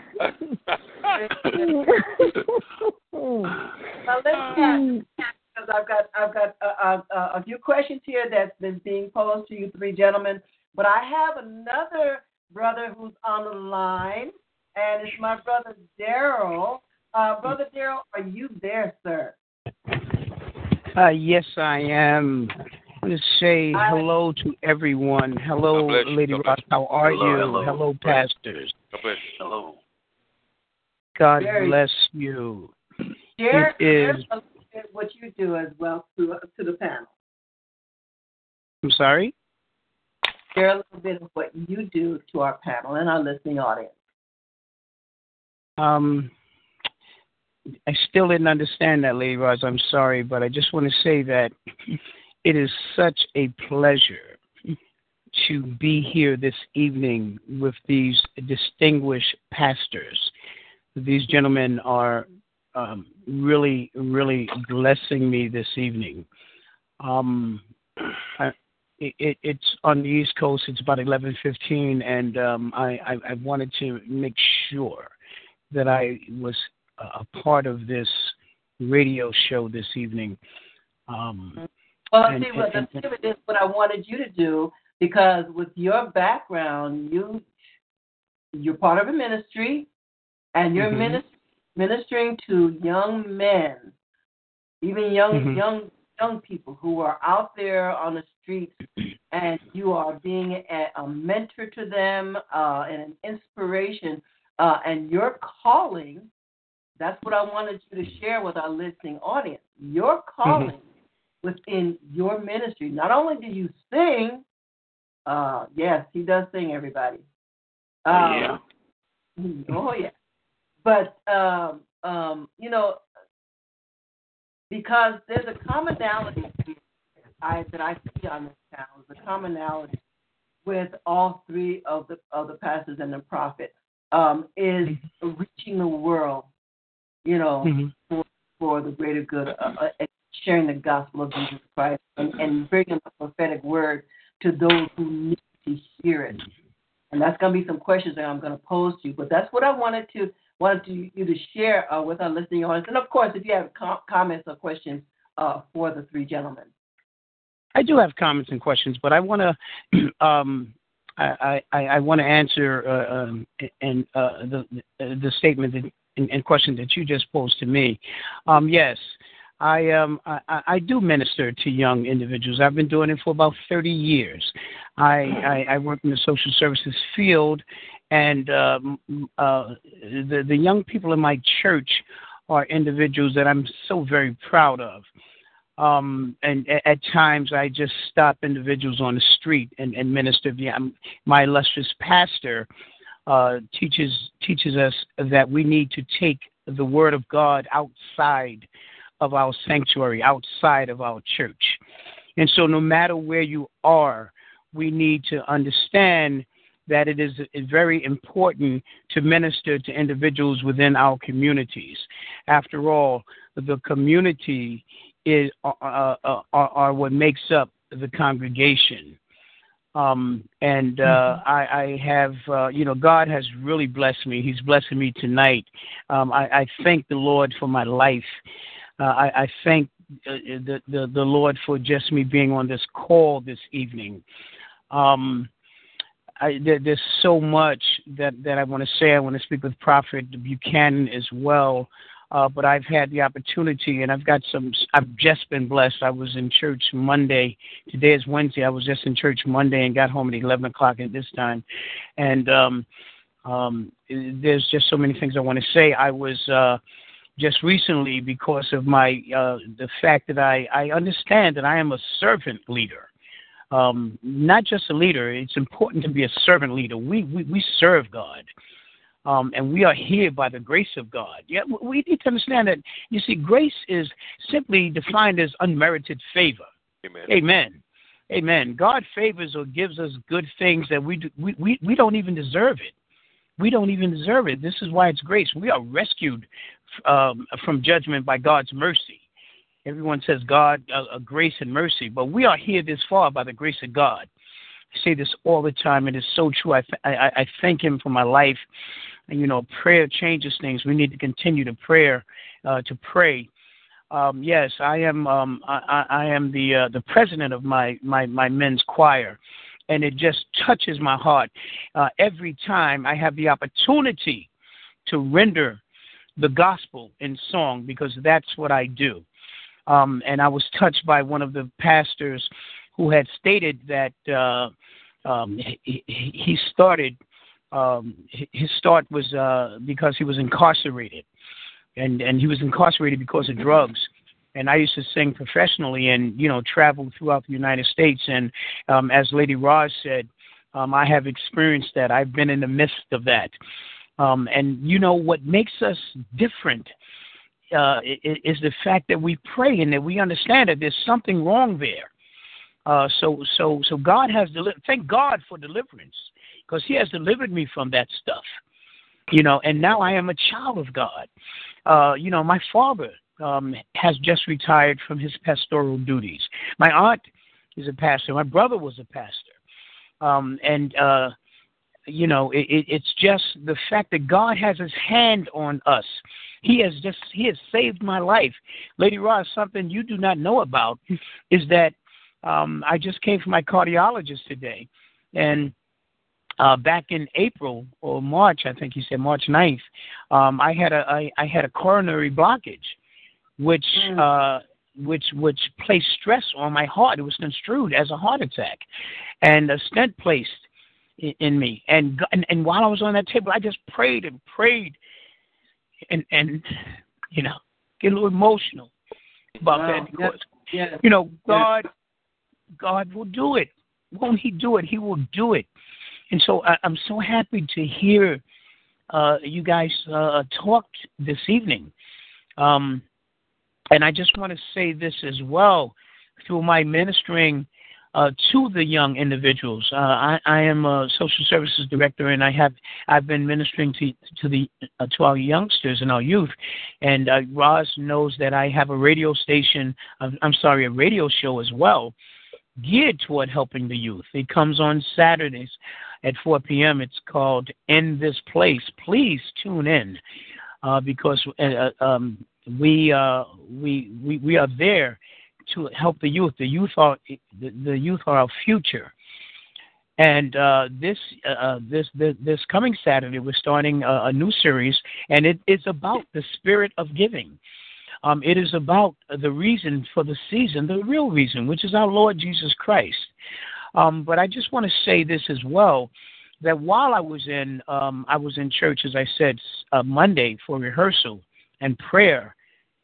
Now let's because I've got I've got a, a, a few questions here that's been being posed to you three gentlemen, but I have another brother who's on the line, and it's my brother Daryl. Uh, brother Daryl, are you there, sir? Uh, yes, I am. Let's say hello to everyone. Hello, God bless you. Lady God Ross. How are Hello, you? hello. pastors. God bless you. Hello. God Very- bless you. Share, It is- share a little bit what you do as well to to the panel. I'm sorry. Share a little bit of what you do to our panel and our listening audience. Um, I still didn't understand that, Lady Ross. I'm sorry, but I just want to say that it is such a pleasure to be here this evening with these distinguished pastors. These gentlemen are um, really, really blessing me this evening. Um, I, it, it, it's on the East Coast. It's about eleven fifteen, and um, I, I, I wanted to make sure that I was a part of this radio show this evening. Um, Well, and- see, what, and- what, this, what I wanted you to do because with your background, you you're part of a ministry, and you're Mhm. minis- ministering to young men, even young Mhm. young young people who are out there on the streets, and you are being a, a mentor to them uh, and an inspiration. Uh, and your calling, that's what I wanted you to share with our listening audience. Your calling within your ministry. Not only do you sing, uh, yes, he does sing, everybody. yeah. Um, Oh yeah. But um, um, you know, because there's a commonality I that I see on this channel, the commonality with all three of the of the pastors and the prophet um, is reaching the world, you know, Mhm. for, for the greater good, uh, uh, sharing the gospel of Jesus Christ, and, and bringing the prophetic word to those who need to hear it. And that's going to be some questions that I'm going to pose to you. But that's what I wanted to wanted to, you to share uh, with our listening audience. And of course, if you have com- comments or questions uh, for the three gentlemen. I do have comments and questions, but I want to um, I, I, I want to answer uh, um, and uh, the the statement that, and, and question that you just posed to me. Um, yes, I um I, I do minister to young individuals. I've been doing it for about thirty years. I I, I work in the social services field, and um, uh, the the young people in my church are individuals that I'm so very proud of um, and at times I just stop individuals on the street and, and minister. I'm- My illustrious pastor uh, teaches teaches us that we need to take the word of God outside of our sanctuary, outside of our church, and so no matter where you are, we need to understand that it is very important to minister to individuals within our communities. After all, the community is uh, uh, uh, are, are what makes up the congregation. Um, and uh, I, I have, uh, you know, God has really blessed me. He's blessing me tonight. Um, I, I thank the Lord for my life. Uh, I, I thank uh, the, the the Lord for just me being on this call this evening. Um, I, there, there's so much that, that I want to say. I want to speak with Prophet Buchanan as well. Uh, but I've had the opportunity, and I've got some. I've just been blessed. I was in church Monday. Today is Wednesday. I was just in church Monday and got home at eleven o'clock at this time, and um, um, there's just so many things I want to say. I was uh, just recently because of my uh, the fact that I I understand that I am a servant leader um, not just a leader. It's important to be a servant leader. We we, we serve God, um, and we are here by the grace of God. Yeah, we need to understand that. You see, grace is simply defined as unmerited favor. Amen. Amen. Amen. God favors or gives us good things that we do, we, we we don't even deserve it. We don't even deserve it. This is why it's grace. We are rescued um, from judgment by God's mercy. Everyone says God, uh, uh, grace and mercy, but we are here this far by the grace of God. I say this all the time. It is so true. I, th- I, I thank Him for my life. And, you know, prayer changes things. We need to continue to prayer, uh, to pray. Um, yes, I am. Um, I, I am the uh, the president of my, my my men's choir, and it just touches my heart uh, every time I have the opportunity to render the gospel in song because that's what I do. Um, and I was touched by one of the pastors who had stated that uh, um, he, he started. Um, his start was uh, because he was incarcerated, and and he was incarcerated because of drugs. And I used to sing professionally, and you know, travel throughout the United States. And um, as Lady Roz said, um, I have experienced that. I've been in the midst of that. Um, and you know what makes us different uh, is the fact that we pray and that we understand that there's something wrong there. Uh, so, so, so God has delivered. Thank God for deliverance, because He has delivered me from that stuff. You know, and now I am a child of God. Uh, you know, my father um, has just retired from his pastoral duties. My aunt is a pastor. My brother was a pastor, um, and uh, you know, it, it, it's just the fact that God has His hand on us. He has just He has saved my life. Lady Ross, something you do not know about is that um, I just came from my cardiologist today, and uh, back in April or March, I think he said March 9th, um, I had a I, I had a coronary blockage, which mm. uh, which which placed stress on my heart. It was construed as a heart attack, and a stent placed in, in me. And, and and while I was on that table, I just prayed and prayed, and and you know get a little emotional about wow. that because you know God God will do it. Won't He do it? He will do it. And so I, am so happy to hear uh, you guys uh, talk this evening. Um, and I just want to say this as well through my ministering uh, to the young individuals. Uh, I, I, am a social services director, and I have I've been ministering to to the uh, to our youngsters and our youth. And uh, Roz knows that I have a radio station. I'm sorry, a radio show as well geared toward helping the youth. It comes on Saturdays at 4 p.m. It's called In This Place. Please tune in uh, because uh, uh, um, we, uh, we, we, we are there to help the youth. The youth are, the, the youth are our future. And uh, this, uh, uh this, this, this coming Saturday, we're starting a, a new series, and it is about the spirit of giving. Um, it is about the reason for the season, the real reason, which is our Lord Jesus Christ. Um, but I just want to say this as well that while I was in um, I was in church, as I said, uh, Monday for rehearsal and prayer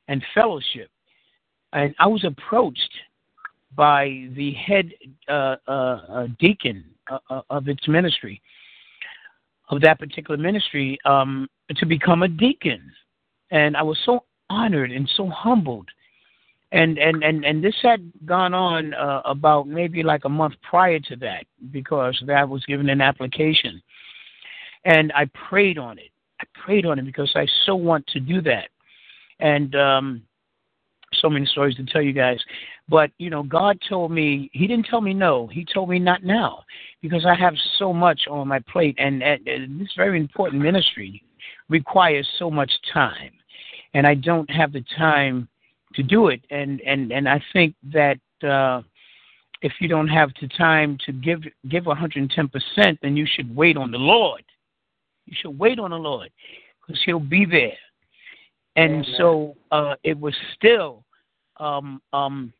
and fellowship, and I was approached by the head uh, uh, uh deacon uh, uh, of its ministry, of that particular ministry, um, to become a deacon, and I was so honored and so humbled. And and and and this had gone on uh, about maybe like a month prior to that because that was given an application, and I prayed on it. I prayed on it because I so want to do that, and um, so many stories to tell you guys. But you know, God told me He didn't tell me no. He told me not now because I have so much on my plate, and, and, and this very important ministry requires so much time and I don't have the time to do it. And and and I think that uh, if you don't have the time to give give 110 percent, then you should wait on the Lord. You should wait on the Lord because He'll be there. And Amen. so uh, it was still um, um,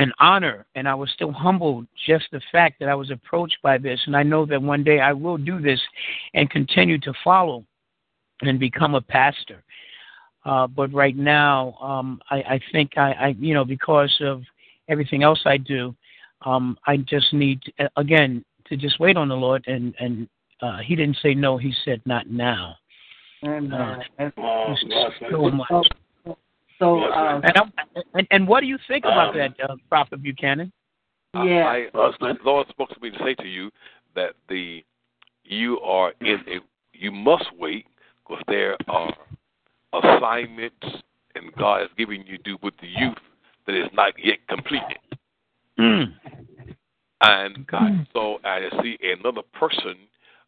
an honor, and I was still humbled just the fact that I was approached by this. And I know that one day I will do this and continue to follow and become a pastor. Uh, but right now, um, I, I think I, I, you know, because of everything else I do, um, I just need, to, again, to just wait on the Lord. And, and uh, He didn't say no, He said not now. And, uh, oh, so much. So, um, and, and, and what do you think about um, that, uh, Prophet Buchanan? Yeah, I, uh, the Lord spoke to me to say to you that the you are in a you must wait because there are assignments and God has given you to do with the youth that is not yet completed. Mm. And God, mm. so I see another person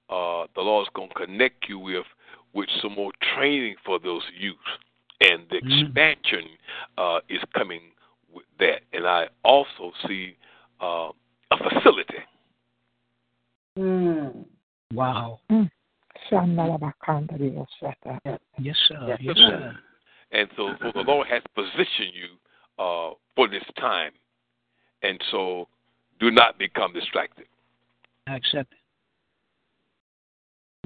uh, the is going to connect you with with some more training for those youth. and the expansion uh, is coming with that. And I also see uh, a facility. Mm. Wow. Mm. Yes, sir. Yes, sir. And so, so the Lord has positioned you uh, for this time. And so do not become distracted. I accept it.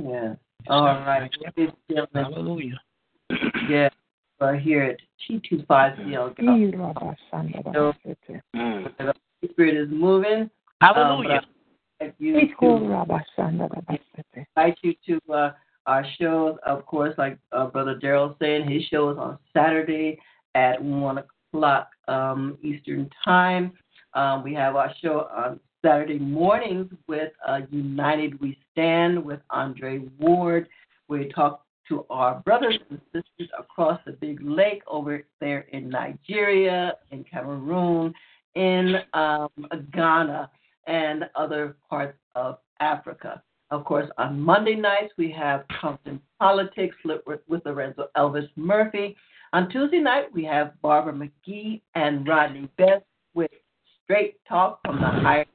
Yeah. All right. Ladies and gentlemen, Hallelujah. Yeah, we're here at T250. So, the Spirit is moving. Hallelujah. Um, but you to invite you to uh, our shows, of course, like uh, Brother Daryl saying, his show is on Saturday at 1 o'clock um, Eastern Time. Um, we have our show on Saturday mornings with uh, United We Stand with Andre Ward. We talk to our brothers and sisters across the big lake over there in Nigeria, in Cameroon, in um, Ghana, and other parts of Africa. Of course, on Monday nights, we have Compton Politics with, Lorenzo Elvis Murphy. On Tuesday night, we have Barbara McGee and Rodney Best with Straight Talk from the higher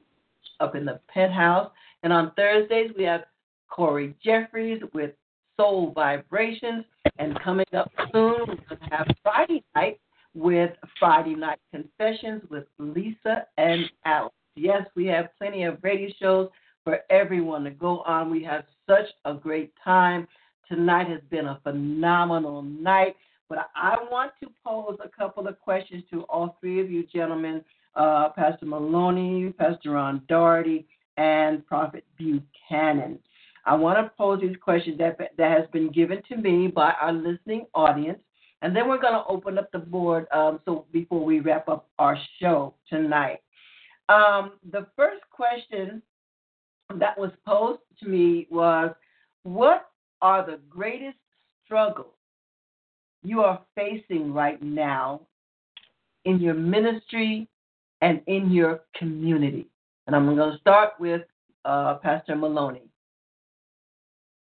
up in the penthouse. And on Thursdays, we have Corey Jeffries with Soul Vibrations. And coming up soon, we're going to have Friday night with Friday Night Confessions with Lisa and Alex. Yes, we have plenty of radio shows for everyone to go on. We have such a great time. Tonight has been a phenomenal night. But I want to pose a couple of questions to all three of you gentlemen, uh, Pastor Maloney, Pastor Ron Daugherty, and Prophet Buchanan. I want to pose these questions that, that has been given to me by our listening audience. And then we're going to open up the board um, so before we wrap up our show tonight. Um, the first question that was posed to me was What are the greatest struggles you are facing right now in your ministry and in your community? And I'm going to start with uh, Pastor Maloney.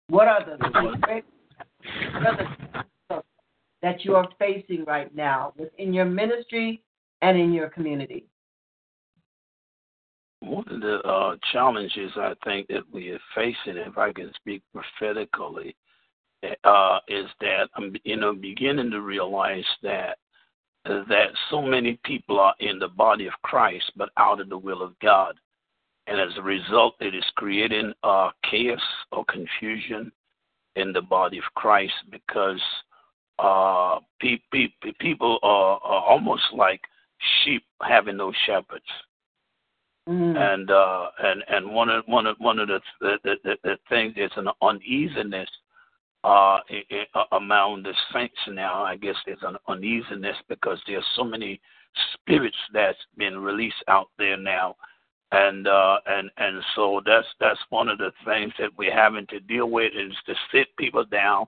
What are the greatest struggles that you are facing right now within your ministry and in your community? One of the uh, challenges I think that we are facing, if I can speak prophetically, uh, is that I'm you know beginning to realize that that so many people are in the body of Christ but out of the will of God, and as a result, it is creating uh, chaos or confusion in the body of Christ because uh, pe- pe- people are, are almost like sheep having no shepherds. Mm. And uh, and and one of one of one of the the, the, the things is an uneasiness uh, among the saints now. I guess there's an uneasiness because there's so many spirits that's been released out there now, and uh, and and so that's that's one of the things that we're having to deal with is to sit people down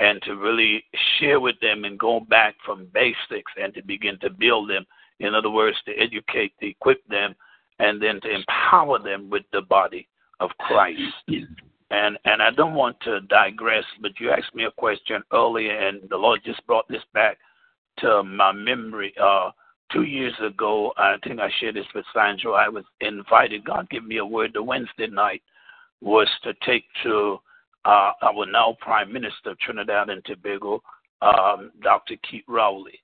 and to really share with them and go back from basics and to begin to build them. In other words, to educate, to equip them and then to empower them with the body of Christ. And and I don't want to digress, but you asked me a question earlier, and the Lord just brought this back to my memory. Uh, two years ago, I think I shared this with Sandra. I was invited. God gave me a word. The Wednesday night was to take to uh, our now Prime Minister of Trinidad and Tobago, um, Dr. Keith Rowley.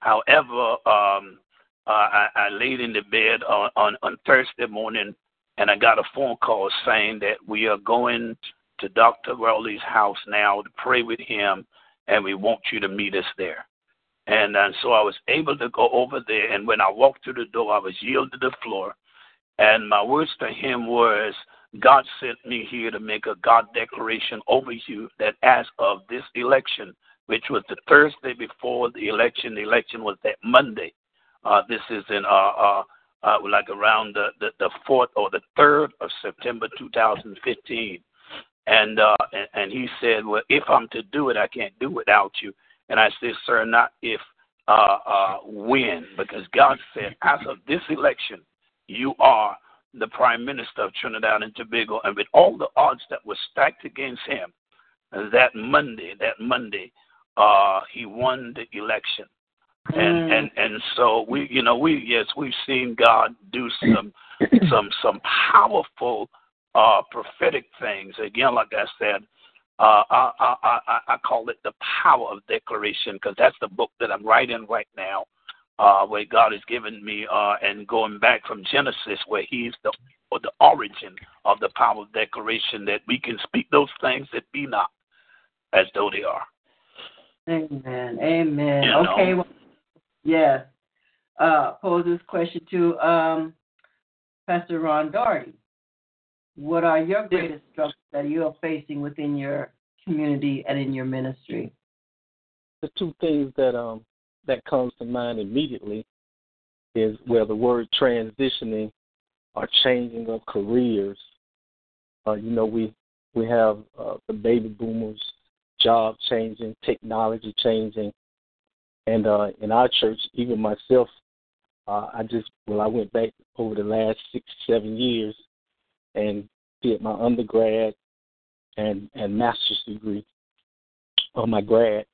However, um, uh, I, I laid in the bed on, on, on Thursday morning and I got a phone call saying that we are going to Dr. Rowley's house now to pray with him and we want you to meet us there. And, and so I was able to go over there. And when I walked through the door, I was yielded to the floor. And my words to him was, God sent me here to make a God declaration over you that as of this election, which was the Thursday before the election, the election was that Monday. Uh, this is in uh, uh, uh, like around the, the, the 4th or the 3rd of September 2015. And, uh, and, and he said, Well, if I'm to do it, I can't do without you. And I said, Sir, not if, uh, when, because God said, as of this election, you are the Prime Minister of Trinidad and Tobago. And with all the odds that were stacked against him, that Monday, that Monday, he won the election. And Mm. and and so we, you know, we yes, we've seen God do some some some powerful uh, prophetic things. Again, like I said, uh, I, I, I, I call it the power of declaration because that's the book that I'm writing right now, uh, where God has given me, uh, and going back from Genesis, where He's the or the origin of the power of declaration that we can speak those things that be not as though they are. Amen. Amen. You know. okay. Well, yes. Uh, pose this question to um, Pastor Ron Daugherty. What are your greatest struggles that you are facing within your community and in your ministry? the two things that um that comes to mind immediately is where the word transitioning or changing of careers. Uh, you know, we we have uh, the baby boomers, job changing, technology changing, and uh, in our church, even myself, uh, I just well, I went back over the last six seven years and did my undergrad and and master's degree on my grad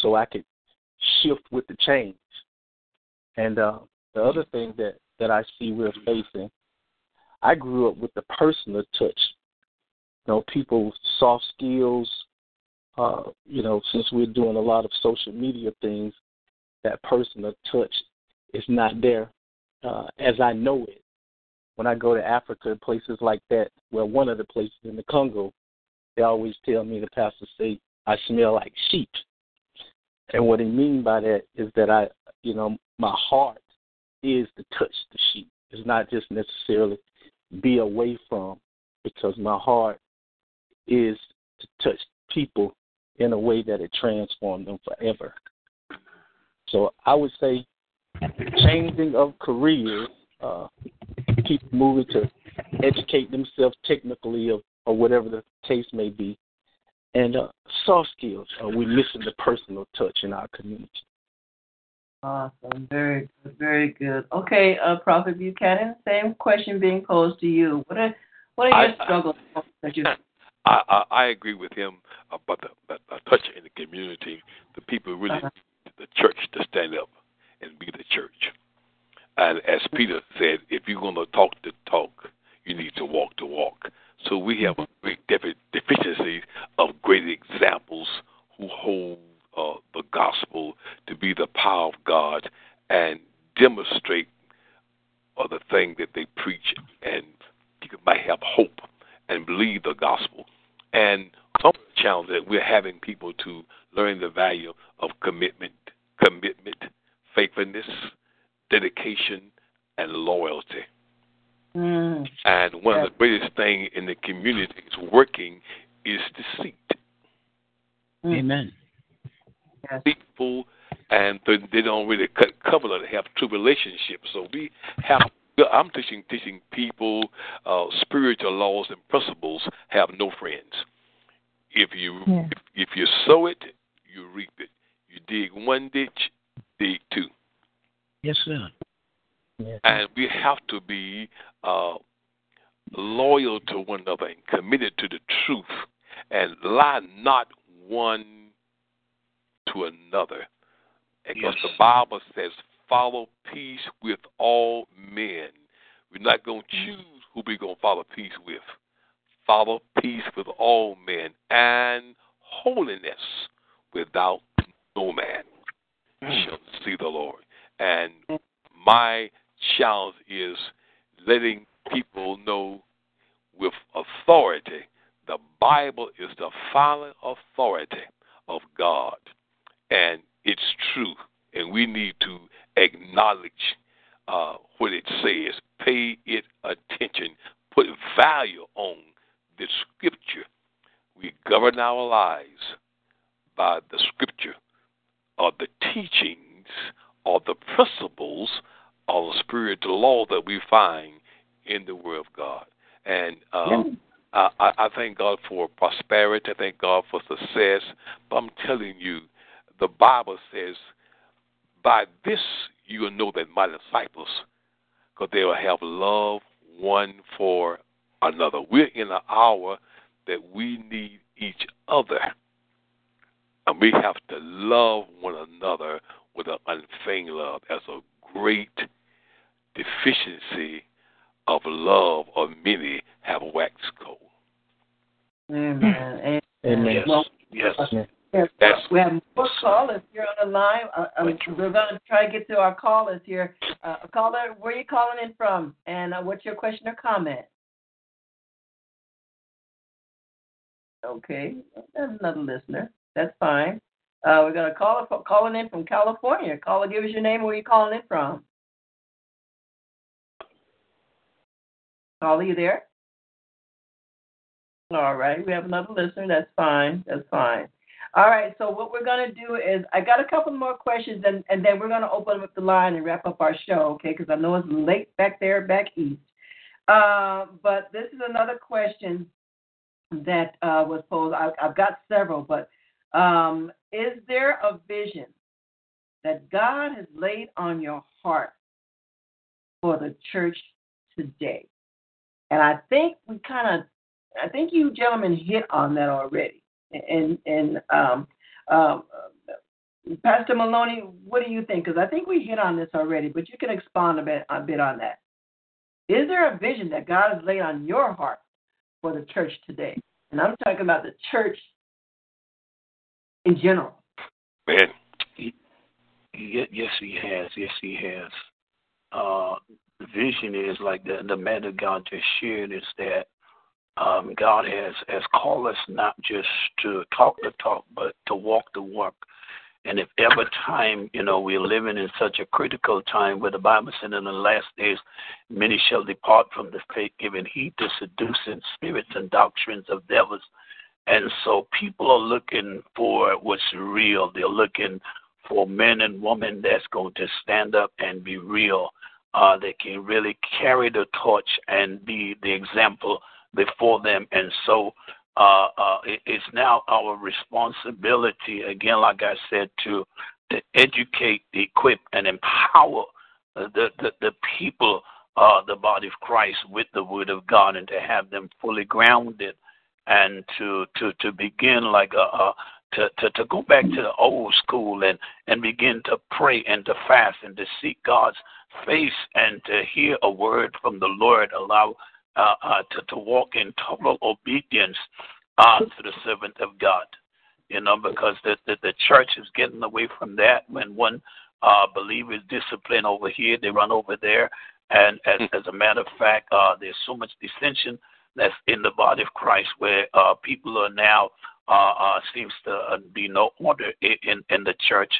so I could shift with the change. And uh, the other thing that, that I see we're facing, I grew up with the personal touch. You know, people's soft skills, uh, you know, since we're doing a lot of social media things, that personal touch is not there uh, as I know it. When I go to Africa, places like that, well, one of the places in the Congo, they always tell me, the pastor say, I smell like sheep. And what he mean by that is that I, you know, my heart is to touch the sheep. It's not just necessarily be away from, because my heart is to touch people in a way that it transformed them forever. So I would say changing of careers, uh, people moving to educate themselves technically or, or whatever the case may be, and uh, soft skills. Uh, we're missing the personal touch in our community. Awesome. Very good. Very good. Okay, uh, Prophet Buchanan, same question being posed to you. What are what are your I- struggles that you I, I, I agree with him about the, the, the touch in the community. The people really Uh-huh. need the church to stand up and be the church. And as Peter said, if you're going to talk the talk, you need to walk the walk. So we have a great defi- deficiency of great examples who hold uh, the gospel to be the power of God and demonstrate uh, the thing that they preach, and people might have hope and believe the gospel. And some of the challenge that we're having people to learn the value of commitment, commitment, faithfulness, dedication, and loyalty. Mm. And one of the greatest things in the community is working is deceit. Amen. People and they don't really cut cover to have true relationships. So we have. I'm teaching teaching people uh, spiritual laws and principles. Have no friends. If you Yeah. if, if you sow it, you reap it. You dig one ditch, dig two. Yes, sir. and we have to be uh, loyal to one another and committed to the truth and lie not one to another. Because the Bible says, follow peace with all men. We're not going to mm. choose who we're going to follow peace with. Follow peace with all men and holiness without no man mm. shall see the Lord. And my challenge is letting people know with authority the Bible is the final authority of God. And it's true. And we need to acknowledge uh, what it says, pay it attention, put value on the scripture. We govern our lives by the scripture or the teachings or the principles or the spiritual law that we find in the Word of God. And um, I, I I thank God for prosperity. I thank God for success. But I'm telling you, the Bible says, by this you will know that my disciples, because they will have love one for another. We're in an hour that we need each other And we have to love one another with an unfeigned love. That's a great deficiency of love of many have waxed cold. Amen. Amen. Yes. Well, yes. Uh, Yes, That's- we have more callers here on the line. Uh, um, we're going to try to get to our callers here. Uh, caller, where are you calling in from? And uh, what's your question or comment? Okay, that's another listener. That's fine. Uh, we're going to call calling in from California. Caller, give us your name Where are you calling in from. Caller, you there? All right, we have another listener. That's fine. That's fine. All right, so what we're going to do is I got a couple more questions, and, and then we're going to open up the line and wrap up our show, okay? Because I know it's late back there, back east. Uh, but this is another question that uh, was posed. I, I've got several, but um, is there a vision that God has laid on your heart for the church today? And I think we kind of, I think you gentlemen hit on that already. And and um, um, Pastor Maloney, what do you think? Because I think we hit on this already, but you can expand a bit a bit on that. Is there a vision that God has laid on your heart for the church today? And I'm talking about the church in general. Man, Ye- Yes, he has. Yes, he has. Uh, the vision is like the the man of God just shared is that um, God has has called us not just to talk the talk, but to walk the walk. And if ever time, you know, we're living in such a critical time where the Bible said in the last days, many shall depart from the faith, giving heed to seducing spirits and doctrines of devils. And so people are looking for what's real. They're looking for men and women that's going to stand up and be real. Uh, they can really carry the torch and be the example before them. And so uh, uh, it, it's now our responsibility, again, like I said, to to educate, equip, and empower the the, the people, uh, the body of Christ, with the Word of God, and to have them fully grounded, and to to to begin like a, a to, to, to go back to the old school and, and begin to pray and to fast and to seek God's face and to hear a word from the Lord, allow uh, uh, to, to walk in total obedience uh, to the servant of God. You know, because the, the, the church is getting away from that. When one uh, believer is disciplined over here, they run over there. And as, as a matter of fact, uh, there's so much dissension that's in the body of Christ where uh, people are now uh, uh, seems to uh, be no order in, in, in the church.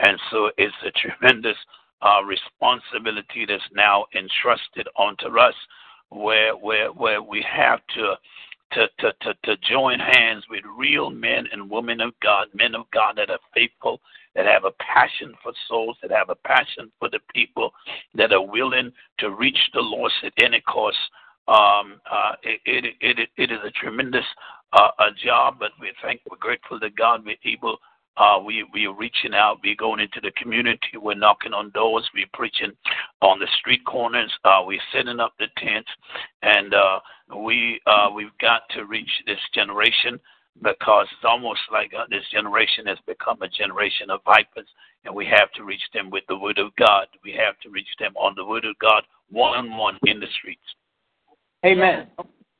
And so it's a tremendous uh, responsibility that's now entrusted onto us where, where, where we have to, to, to, to, to join hands with real men and women of God, men of God that are faithful, that have a passion for souls, that have a passion for the people, that are willing to reach the lost at any cost. Um, uh, it, it, it, it is a tremendous uh, a job, but we're thankful, we're grateful to God we're able. Uh, we we are reaching out. We're going into the community. We're knocking on doors. We're preaching on the street corners. Uh, we're setting up the tents, and uh, we uh, we've got to reach this generation because it's almost like uh, this generation has become a generation of vipers, and we have to reach them with the word of God. We have to reach them on the word of God, one on one in the streets. Amen.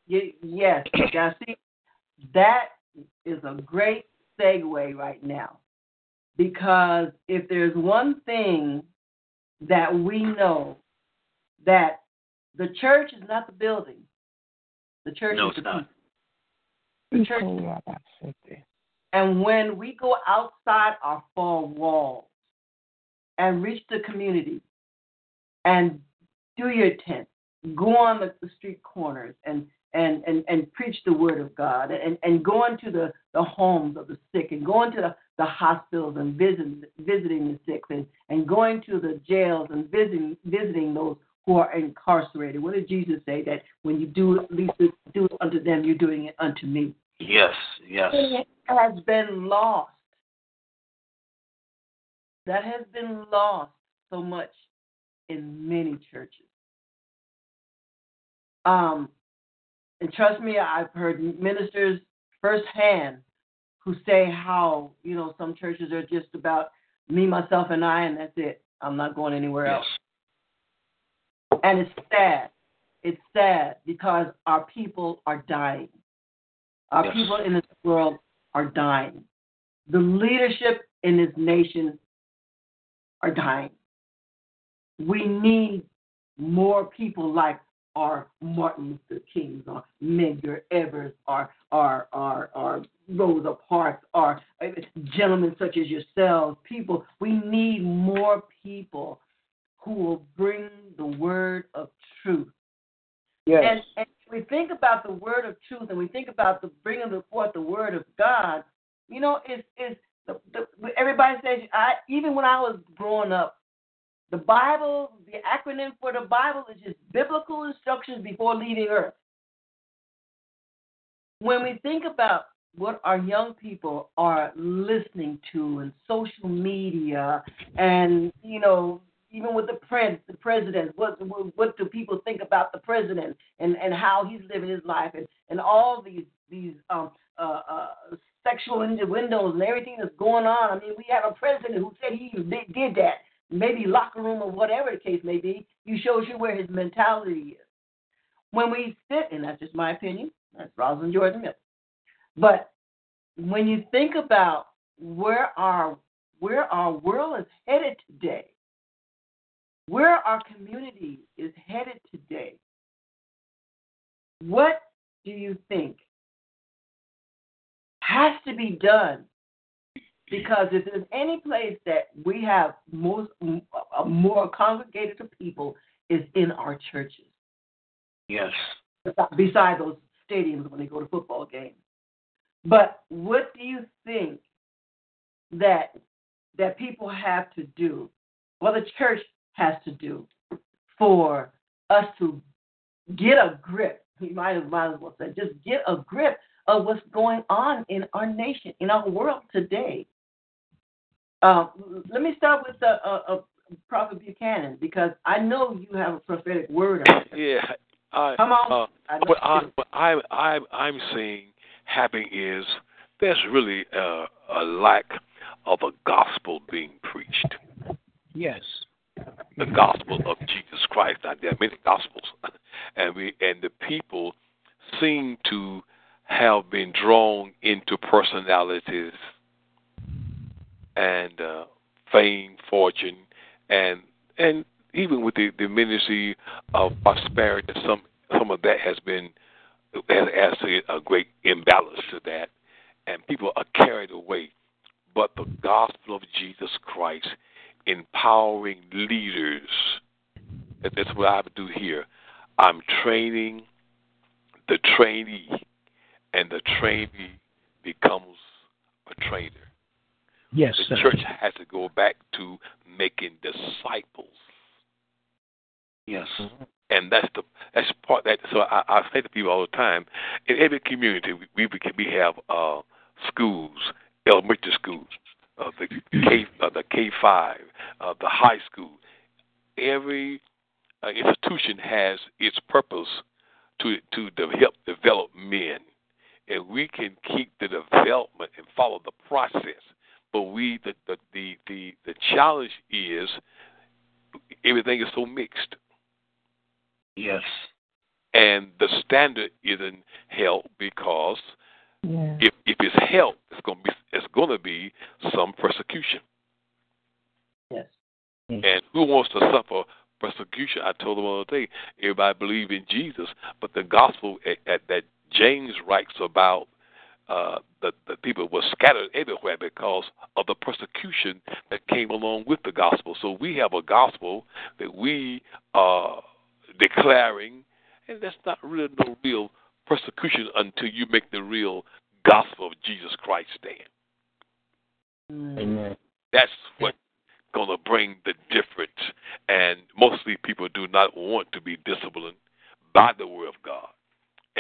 Yes. yes. See, that is a great segue right now because if there's one thing that we know that the church is not the building the church no, is it's the not. people. The church and when we go outside our four walls and reach the community and do your tent go on the, the street corners and and, and, and preach the word of God and, and go into the, the homes of the sick and go into the, the hospitals and visit, visiting the sick and, and going to the jails and visiting, visiting those who are incarcerated. What did Jesus say? That when you do at least do it unto them, you're doing it unto me. Yes, yes. It has been lost. That has been lost so much in many churches. Um, and trust me, I've heard ministers firsthand who say how you know some churches are just about me, myself, and I, and that's it. I'm not going anywhere else. And it's sad. It's sad because our people are dying. Our Yes. people in this world are dying. The leadership in this nation are dying. We need more people like our Martin Luther Kings, our Medgar Evers, our our our our Rosa Parks, our uh, gentlemen such as yourselves, people. We need more people who will bring the word of truth. Yes. And, and we think about the word of truth, and we think about the bringing forth the word of God. You know, it's it's the, the, everybody says. I even when I was growing up, the Bible, the acronym for the Bible is just biblical instructions before leaving Earth. When we think about what our young people are listening to and social media, and you know, even with the prince, the president, what what, what do people think about the president and and how he's living his life, and and all these these um uh, uh sexual innuendos and everything that's going on. I mean, we have a president who said he did, did that. Maybe locker room or whatever the case may be. he shows you where his mentality is. When we sit, and that's just my opinion. That's Rosalind Jordan Miller. But when you think about where our where our world is headed today, where our community is headed today, what do you think has to be done? Because if there's any place that we have most a more congregated of people is in our churches. Yes. Beside those stadiums when they go to football games. But what do you think that that people have to do, or the church has to do, for us to get a grip? We might as, might as well say, just get a grip of what's going on in our nation, in our world today. Um, let me start with uh, uh, uh, Prophet Buchanan because I know you have a prophetic word. On it. Yeah. I, Come on. Uh, I what, I, what I, I, I'm saying happening is there's really a, a lack of a gospel being preached. Yes. The gospel of Jesus Christ. Now, there are many gospels, and we and the people seem to have been drawn into personalities and uh, fame, fortune, and and even with the, the ministry of prosperity, some some of that has been has has a great imbalance to that, and people are carried away. But the gospel of Jesus Christ, empowering leaders, that's what I do here. I'm training the trainee, and the trainee becomes a trainer. Yes, the sir. church has to go back to making disciples. Yes. And that's the that's part that. So I, I say to people all the time, in every community we we, we have uh, schools, elementary schools, uh, the K uh, the K five, uh, the high school. Every uh, institution has its purpose to to de- help develop men, and we can keep the development and follow the process. But we the the the the, the challenge is everything is so mixed. Yes. And the standard isn't held because Yeah. if if it's held, it's gonna be it's gonna be some persecution. Yes. And who wants to suffer persecution? I told them the other day, everybody believe in Jesus, but the gospel at, at, that James writes about uh, the, the people were scattered everywhere because of the persecution that came along with the gospel. So we have a gospel that we are declaring, and that's not really no real persecution until you make the real gospel of Jesus Christ stand. Amen. That's what gonna bring the difference. And mostly people do not want to be disciplined by the word of God.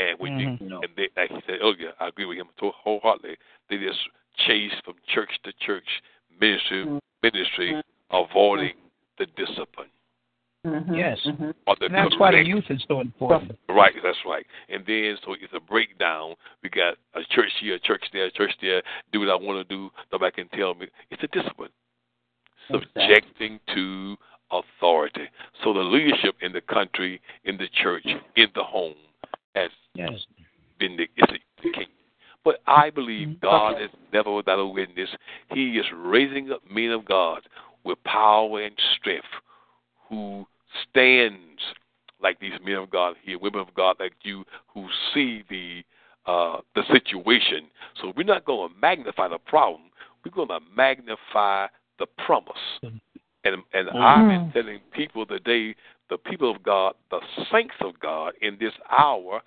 And when Mhm. you and they, like he said, oh yeah, I agree with him so wholeheartedly. They just chase from church to church, ministry ministry, avoiding the discipline. Mm-hmm. Yes. Or the And that's why the youth is so important. Right, that's right. And then so it's a breakdown. We got a church here, a church there, a church there. Do what I want to do. Nobody can tell me. It's a discipline. Subjecting to authority. So the leadership in the country, in the church, in the home has Yes. been the, is the king. But I believe mm-hmm. God is never without a witness. He is raising up men of God with power and strength who stands like these men of God here, women of God like you who see the uh, the situation. So we're not going to magnify the problem. We're going to magnify the promise. Mm-hmm. And and mm-hmm. I've been telling people today, the people of God, the saints of God in this hour